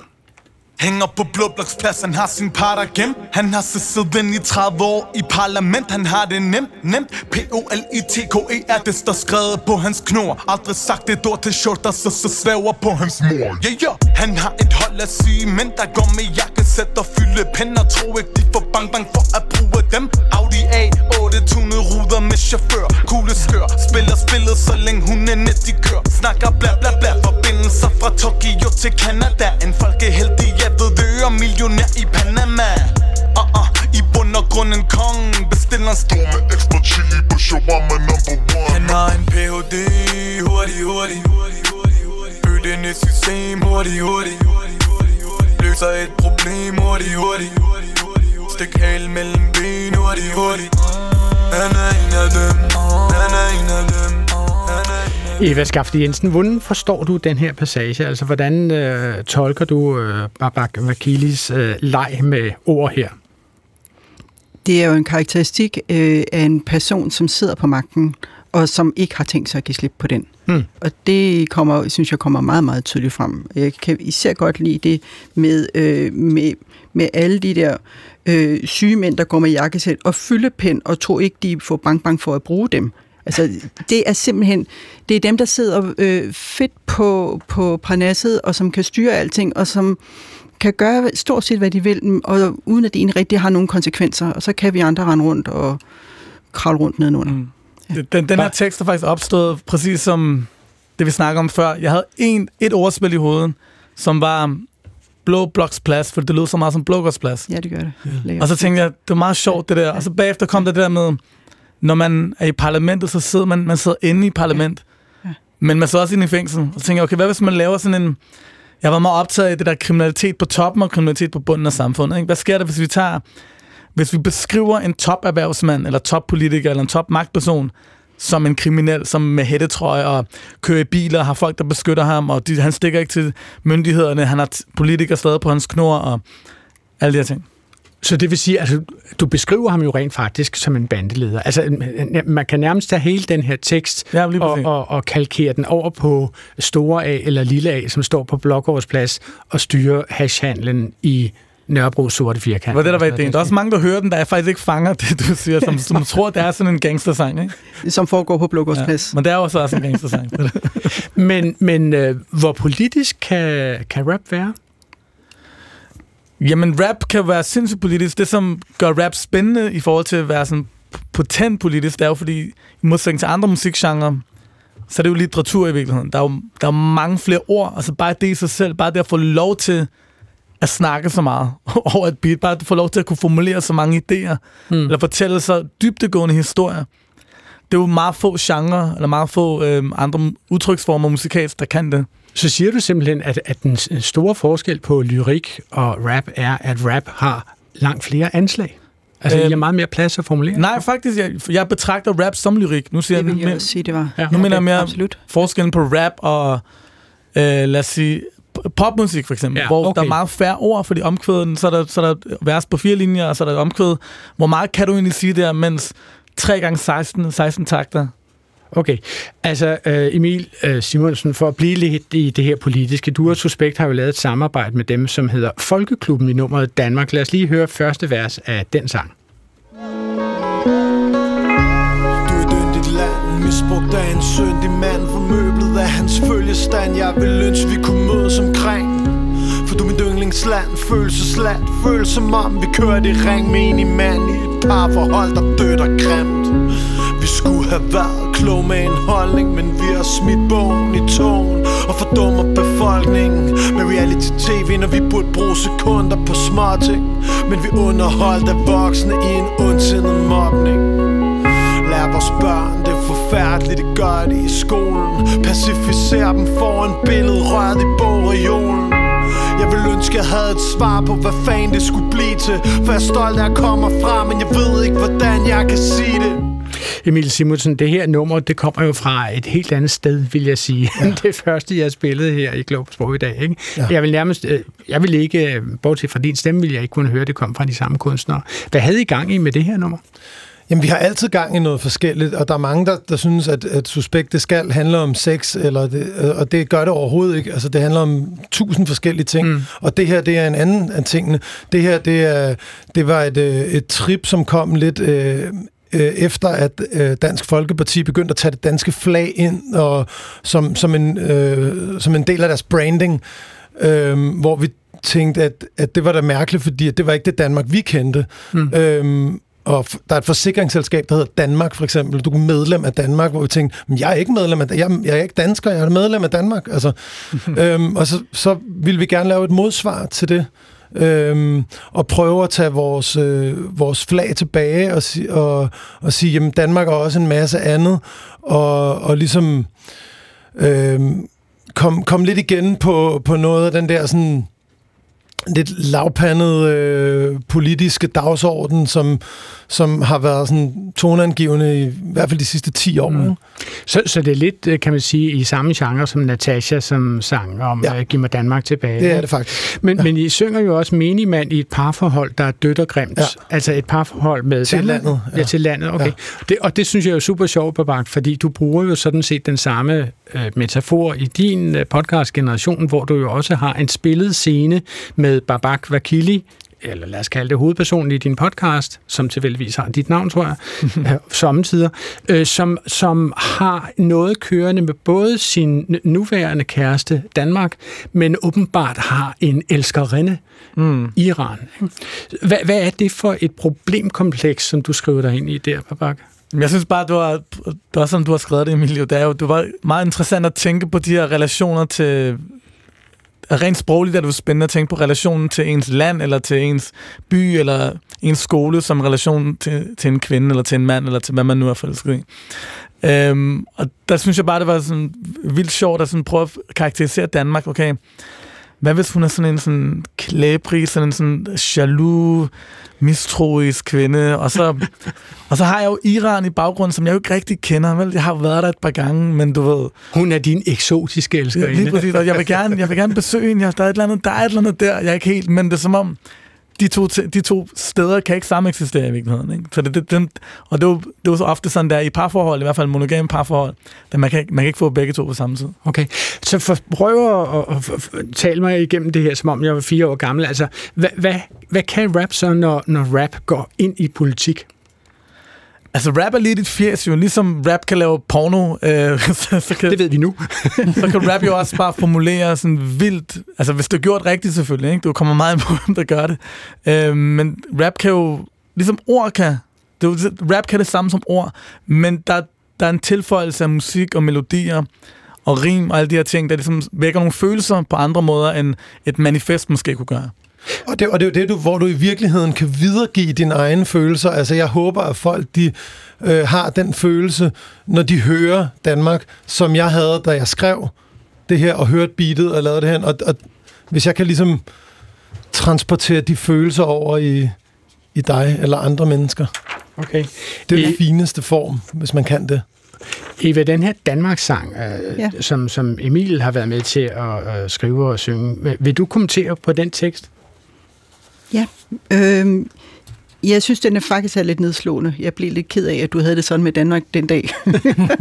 Speaker 8: Hænger på Blåbloksplads, han har sin parter gem. Han har siddet i 30 år i parlament Han har det nemt, nemt. P-O-L-I-T-K-E er det, der skrevet på hans knor. Aldrig sagt et ord til short, der så, så svæver på hans mor. Yeah, yeah. Han har et hold af syge mænd, der går med jakkesæt og fylde pen tro ikke, de får bang bang for at bruge dem. Audi A8, tunede ruder med chauffør. Kugle skør, spiller spillet, så længe hun er net i kør Snakker bla bla bla, forbindelser fra Tokyo til Canada. En folkeheldig, ja ved døre millionær i Panama. Uh -uh, I bund og grund en kong Bestiller en stor med ekstra chili på shawarma number one. Han har en Ph.D. Hurtig, hurtig. Født ind et system Hurtig, hurtig. Løser et problem Hurtig, hurtig. Stik hal mellem ben Hurtig, hurtig. Han er en af dem. Han er en af dem.
Speaker 2: Eva Skafte Jensen, hvordan forstår du den her passage? Altså, hvordan øh, tolker du øh, Babak Vakilis øh, leg med ord her?
Speaker 1: Det er jo en karakteristik øh, af en person, som sidder på magten, og som ikke har tænkt sig at give slip på den. Hmm. Og det kommer, synes jeg kommer meget, meget tydeligt frem. Jeg kan især godt lide det med, øh, med, med alle de der øh, syge mænd, der går med jakkesæt og fyldepind, og tror ikke, de får bang bang for at bruge dem. Altså, det er simpelthen, det er dem, der sidder øh, fedt på, på parnasset, og som kan styre alting, og som kan gøre stort set, hvad de vil, og uden at det egentlig rigtig har nogen konsekvenser, og så kan vi andre rende rundt og kravle rundt nedenunder. Mm.
Speaker 4: Ja. Den, den her tekst er faktisk opstået præcis som det, vi snakker om før. Jeg havde en, et ordspil i hovedet, som var Blå Bloks Plads, for det lød så meget som Blå Plads.
Speaker 1: Ja, det gør det.
Speaker 4: Ja. Og så tænkte jeg, det var meget sjovt det der. Og så bagefter kom der det der med, når man er i parlamentet, så sidder man, man sidder inde i parlament, ja. Ja. men man sidder også inde i fængsel. Og tænker okay, hvad hvis man laver sådan en... Jeg var meget optaget af det der kriminalitet på toppen og kriminalitet på bunden af samfundet. Ikke? Hvad sker der, hvis vi tager... Hvis vi beskriver en toperhvervsmand, eller toppolitiker, eller en topmagtperson, som en kriminel, som med hættetrøje og kører i biler, har folk, der beskytter ham, og de, han stikker ikke til myndighederne, han har politikere stadig på hans knor, og alle de her ting.
Speaker 2: Så det vil sige, at altså, du beskriver ham jo rent faktisk som en bandeleder. Altså, man kan nærmest tage hele den her tekst ja, og, og, og kalkere den over på store A eller lille A, som står på Blågårdsplads og styrer hashhandlen i Nørrebro sorte firkant.
Speaker 4: Hvad det der var ideen? Der er også mange, der hører den, der faktisk ikke fanger det, du siger, som, som tror, det er sådan en gangstersang, ikke?
Speaker 1: Som foregår på Blågårdsplads.
Speaker 4: Ja, men det er også en gangstersang.
Speaker 2: men men øh, hvor politisk kan, kan rap være?
Speaker 4: Jamen, rap kan være sindssygt politisk. Det, som gør rap spændende i forhold til at være sådan potent politisk, det er jo fordi, i modsætning til andre musikgenre, så er det jo litteratur i virkeligheden. Der er jo der er mange flere ord. Altså bare det i sig selv, bare det at få lov til at snakke så meget over et beat, bare at få lov til at kunne formulere så mange idéer, hmm. eller fortælle så dybdegående historier. Det er jo meget få genrer, eller meget få øh, andre udtryksformer musikalsk, der kan det.
Speaker 2: Så siger du simpelthen, at, at den store forskel på lyrik og rap er, at rap har langt flere anslag? Altså, øhm, I har meget mere plads at formulere?
Speaker 4: Nej, faktisk, jeg, jeg betragter rap som lyrik. Nu siger
Speaker 1: det vil
Speaker 4: jeg,
Speaker 1: jeg også sige, det var.
Speaker 4: Ja. Nu mener jeg mere absolut. forskellen på rap og, øh, lad os sige, popmusik for eksempel, ja, hvor okay. der er meget færre ord, fordi omkvæden, så er, der, så er der vers på fire linjer, og så er der omkvæd. Hvor meget kan du egentlig sige der, mens 3 gange 16, 16 takter,
Speaker 2: Okay, altså øh, Emil øh, Simonsen, for at blive lidt i det her politiske, du og Suspekt har jo lavet et samarbejde med dem, som hedder Folkeklubben i nummeret Danmark. Lad os lige høre første vers af den sang.
Speaker 9: Du er dit land, misbrugt af en syndig mand, formøblet af hans følgestand. Jeg vil ønske, vi kunne mødes omkring du følelsesland Føles som om vi kører i ring med en i mand I et par forhold, der dødt og grimt. Vi skulle have været klog med en holdning Men vi har smidt bogen i togen og fordummer befolkningen Med reality-tv, når vi burde bruge sekunder på småting Men vi underholdt af voksne i en ondsindet mobning. Lær vores børn, det forfærdeligt, det gør det i skolen. Pacificer dem foran billedet, rørt i bogreolen jeg vil ønske, jeg havde et svar på, hvad fanden det skulle blive til For jeg er stolt at komme fra, men jeg ved ikke, hvordan jeg kan sige det
Speaker 2: Emil Simonsen, det her nummer, det kommer jo fra et helt andet sted, vil jeg sige, ja. det første, jeg spillede her i Globsborg i dag. Ikke? Ja. Jeg vil nærmest, øh, jeg vil ikke, øh, bortset fra din stemme, vil jeg ikke kunne høre, det kom fra de samme kunstnere. Hvad havde I gang i med det her nummer?
Speaker 3: Jamen, vi har altid gang i noget forskelligt, og der er mange, der, der synes, at, at Suspekt, det skal handle om sex, eller det, og det gør det overhovedet ikke. Altså, det handler om tusind forskellige ting, mm. og det her, det er en anden af tingene. Det her, det, er, det var et, øh, et trip, som kom lidt... Øh, øh, efter at øh, Dansk Folkeparti begyndte at tage det danske flag ind og som, som, en, øh, som en del af deres branding, øh, hvor vi tænkte, at, at det var da mærkeligt, fordi at det var ikke det Danmark, vi kendte. Mm. Øh, og der er et forsikringsselskab, der hedder Danmark for eksempel. Du er medlem af Danmark, hvor vi tænkte, men jeg er ikke medlem af jeg, jeg er ikke dansker, jeg er medlem af Danmark. Altså, øhm, og så, så vil vi gerne lave et modsvar til det. Øhm, og prøve at tage vores, øh, vores flag tilbage og, si, og, og sige, jamen Danmark er også en masse andet. Og, og ligesom øhm, kom, kom lidt igen på, på noget af den der sådan lidt lavpandet øh, politiske dagsorden, som, som har været sådan toneangivende i, i hvert fald de sidste 10 år. Mm.
Speaker 2: Så, så det er lidt, øh, kan man sige, i samme genre som Natasha, som sang om ja. uh, Giv mig Danmark tilbage.
Speaker 3: Det er det faktisk.
Speaker 2: Men, ja. men I synger jo også menigmand i et parforhold, der er dødt og grimt. Ja. Altså et parforhold med...
Speaker 3: Til Danmark. landet.
Speaker 2: Ja. ja, til landet, okay. Ja. Det, og det synes jeg er jo super sjovt, Babak, fordi du bruger jo sådan set den samme uh, metafor i din uh, podcast-generation, hvor du jo også har en spillet scene med Babak Vakili, eller lad os kalde det hovedpersonen i din podcast, som tilfældigvis har dit navn, tror jeg, samtidig, øh, som, som har noget kørende med både sin nuværende kæreste, Danmark, men åbenbart har en elskerinde, mm. Iran. Hvad, hvad er det for et problemkompleks, som du skriver dig ind i der, Babak?
Speaker 4: Jeg synes bare, du har, det var sådan, du har skrevet det, Emilio. Det, er jo, det var meget interessant at tænke på de her relationer til rent sprogligt er det jo spændende at tænke på relationen til ens land, eller til ens by, eller ens skole, som relation til, til en kvinde, eller til en mand, eller til hvad man nu er forelsket i. Øhm, og der synes jeg bare, det var sådan vildt sjovt at sådan prøve at karakterisere Danmark. Okay, hvad hvis hun er sådan en sådan klæbrig, sådan en sådan jaloux, mistroisk kvinde, og så, og så har jeg jo Iran i baggrunden, som jeg jo ikke rigtig kender, vel? Jeg har været der et par gange, men du ved...
Speaker 2: Hun er din eksotiske elskerinde.
Speaker 4: Ja, lige præcis, og jeg vil gerne, jeg vil gerne besøge hende, der er et eller andet, der er et eller andet der, jeg er ikke helt, men det er som om, de to, de to steder kan ikke samme eksistere i virkeligheden. Ikke? Så det, det, den, og det er, jo, det er jo så ofte sådan der i parforhold, i hvert fald monogame parforhold, at man kan, man kan ikke få begge to på samme tid.
Speaker 2: Okay, så for, prøv at, at, at, at tale mig igennem det her, som om jeg var fire år gammel. Altså, hvad, hvad, hvad kan rap så, når, når rap går ind i politik?
Speaker 4: Altså, rap er lidt et fjæs jo. Ligesom rap kan lave porno. Øh,
Speaker 2: så, så kan, det ved vi nu.
Speaker 4: så kan rap jo også bare formulere sådan vildt... Altså, hvis det er gjort rigtigt selvfølgelig, ikke? Du kommer meget på, hvem der gør det. Øh, men rap kan jo... Ligesom ord kan... Det er jo, rap kan det samme som ord, men der, der er en tilføjelse af musik og melodier og rim og alle de her ting, der ligesom vækker nogle følelser på andre måder, end et manifest måske kunne gøre.
Speaker 3: Og det, og det er jo det, du, hvor du i virkeligheden kan videregive dine egne følelser. Altså, jeg håber, at folk de, øh, har den følelse, når de hører Danmark, som jeg havde, da jeg skrev det her, og hørte beatet og lavede det her. Og, og hvis jeg kan ligesom transportere de følelser over i, i dig eller andre mennesker.
Speaker 2: Okay.
Speaker 3: Det er den fineste form, hvis man kan det.
Speaker 2: Eva, den her Danmarks-sang, øh, ja. som, som Emil har været med til at øh, skrive og synge, vil du kommentere på den tekst?
Speaker 1: Ja, øh, jeg synes, den er faktisk er lidt nedslående. Jeg blev lidt ked af, at du havde det sådan med Danmark den dag.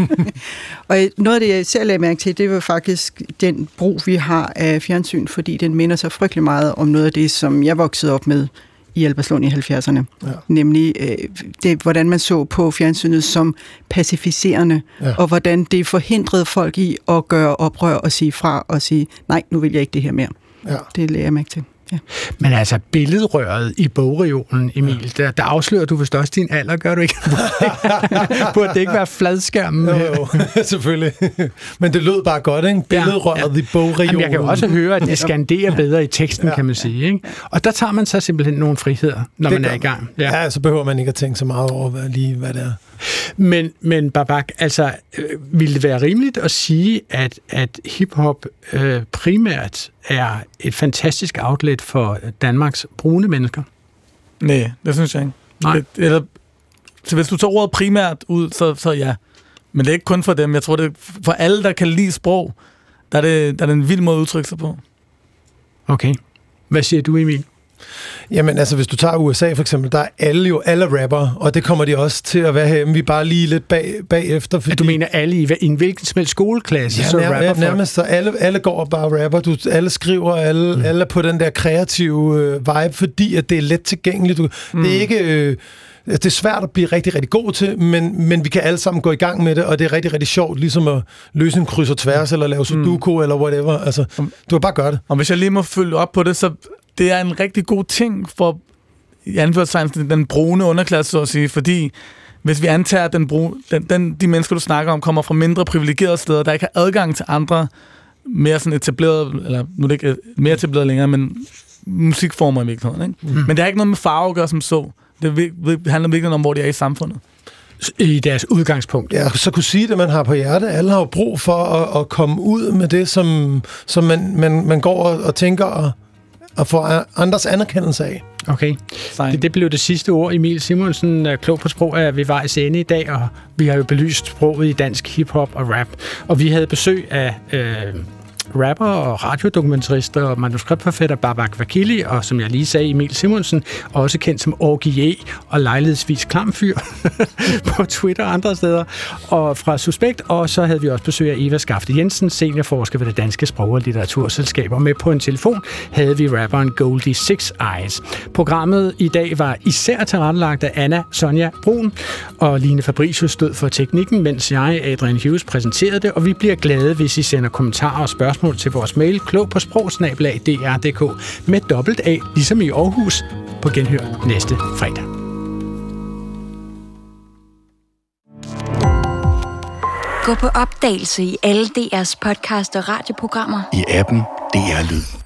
Speaker 1: og noget af det, jeg selv lagde mærke til, det var faktisk den brug, vi har af fjernsyn, fordi den minder sig frygtelig meget om noget af det, som jeg voksede op med i Alberslund i 70'erne. Ja. Nemlig øh, det, hvordan man så på fjernsynet som pacificerende, ja. og hvordan det forhindrede folk i at gøre oprør og sige fra og sige, nej, nu vil jeg ikke det her mere. Ja. Det lærer jeg mærke til.
Speaker 2: Ja. Men altså, billedrøret i bogreolen, Emil, der, der afslører du vist også din alder, gør du ikke? Burde det ikke være fladskærmen?
Speaker 3: Jo, jo, selvfølgelig. Men det lød bare godt, ikke? Billedrøret ja, ja. i bogreolen. Jamen,
Speaker 2: jeg kan jo også høre, at det skanderer bedre i teksten, ja, kan man sige. Ikke? Og der tager man så simpelthen nogle friheder, når det man er i gang.
Speaker 3: Ja. ja, så behøver man ikke at tænke så meget over, hvad, lige hvad det er.
Speaker 2: Men, men Babak, altså, øh, ville det være rimeligt at sige, at, at hiphop øh, primært er et fantastisk outlet for Danmarks brune mennesker?
Speaker 4: Nej, det synes jeg ikke.
Speaker 2: Nej. Det,
Speaker 4: eller, så hvis du tager ordet primært ud, så, så ja. Men det er ikke kun for dem. Jeg tror, det er for alle, der kan lide sprog, der er det, der er det en vild måde at udtrykke sig på.
Speaker 2: Okay. Hvad siger du, Emil?
Speaker 3: Jamen altså, hvis du tager USA for eksempel, der er alle jo alle rapper, og det kommer de også til at være her. Vi er bare lige lidt bag, bagefter.
Speaker 2: Fordi... Du mener alle i, en hvilken som helst skoleklasse?
Speaker 3: Ja,
Speaker 2: så
Speaker 3: nær, rapper nærmest. Så alle, alle går og bare rapper. Du, alle skriver, alle, mm. alle er på den der kreative øh, vibe, fordi at det er let tilgængeligt. Du, mm. Det er ikke... Øh, det er svært at blive rigtig, rigtig god til, men, men vi kan alle sammen gå i gang med det, og det er rigtig, rigtig sjovt, ligesom at løse en kryds og tværs, eller lave sudoku, mm. eller whatever. Altså, du kan bare gøre det.
Speaker 4: Og hvis jeg lige må følge op på det, så det er en rigtig god ting for i anførselstegn, den brune underklasse, så at sige, fordi hvis vi antager, at den, brune, den, den, de mennesker, du snakker om, kommer fra mindre privilegerede steder, der ikke har adgang til andre mere sådan etablerede, eller nu er det ikke mere etableret længere, men musikformer i virkeligheden. Ikke? Mm. Men det har ikke noget med farve at gøre som så. Det handler virkelig om, hvor de er i samfundet
Speaker 2: i deres udgangspunkt.
Speaker 3: Ja, så kunne sige det, man har på hjerte. Alle har jo brug for at, at komme ud med det, som, som man, man, man går og, og tænker og, og får andres anerkendelse af.
Speaker 2: Okay. Det, det blev det sidste ord. Emil Simonsen er klog på sprog af ved vejs ende i dag, og vi har jo belyst sproget i dansk hiphop og rap. Og vi havde besøg af øh, rapper og radiodokumentarist og manuskriptforfatter Babak Vakili, og som jeg lige sagde, Emil Simonsen, også kendt som Orgie og lejlighedsvis klamfyr på Twitter og andre steder, og fra Suspekt, og så havde vi også besøg af Eva Skafte Jensen, seniorforsker ved det Danske Sprog- og Litteraturselskab, og med på en telefon havde vi rapperen Goldie Six Eyes. Programmet i dag var især tilrettelagt af Anna Sonja Brun, og Line Fabricius stod for teknikken, mens jeg, Adrian Hughes, præsenterede det, og vi bliver glade, hvis I sender kommentarer og spørgsmål spørgsmål til vores mail klog på sprogsnabelag.dr.dk med dobbelt A, ligesom i Aarhus, på genhør næste fredag.
Speaker 10: Gå på opdagelse i alle DR's podcast og radioprogrammer.
Speaker 11: I appen DR Lyd.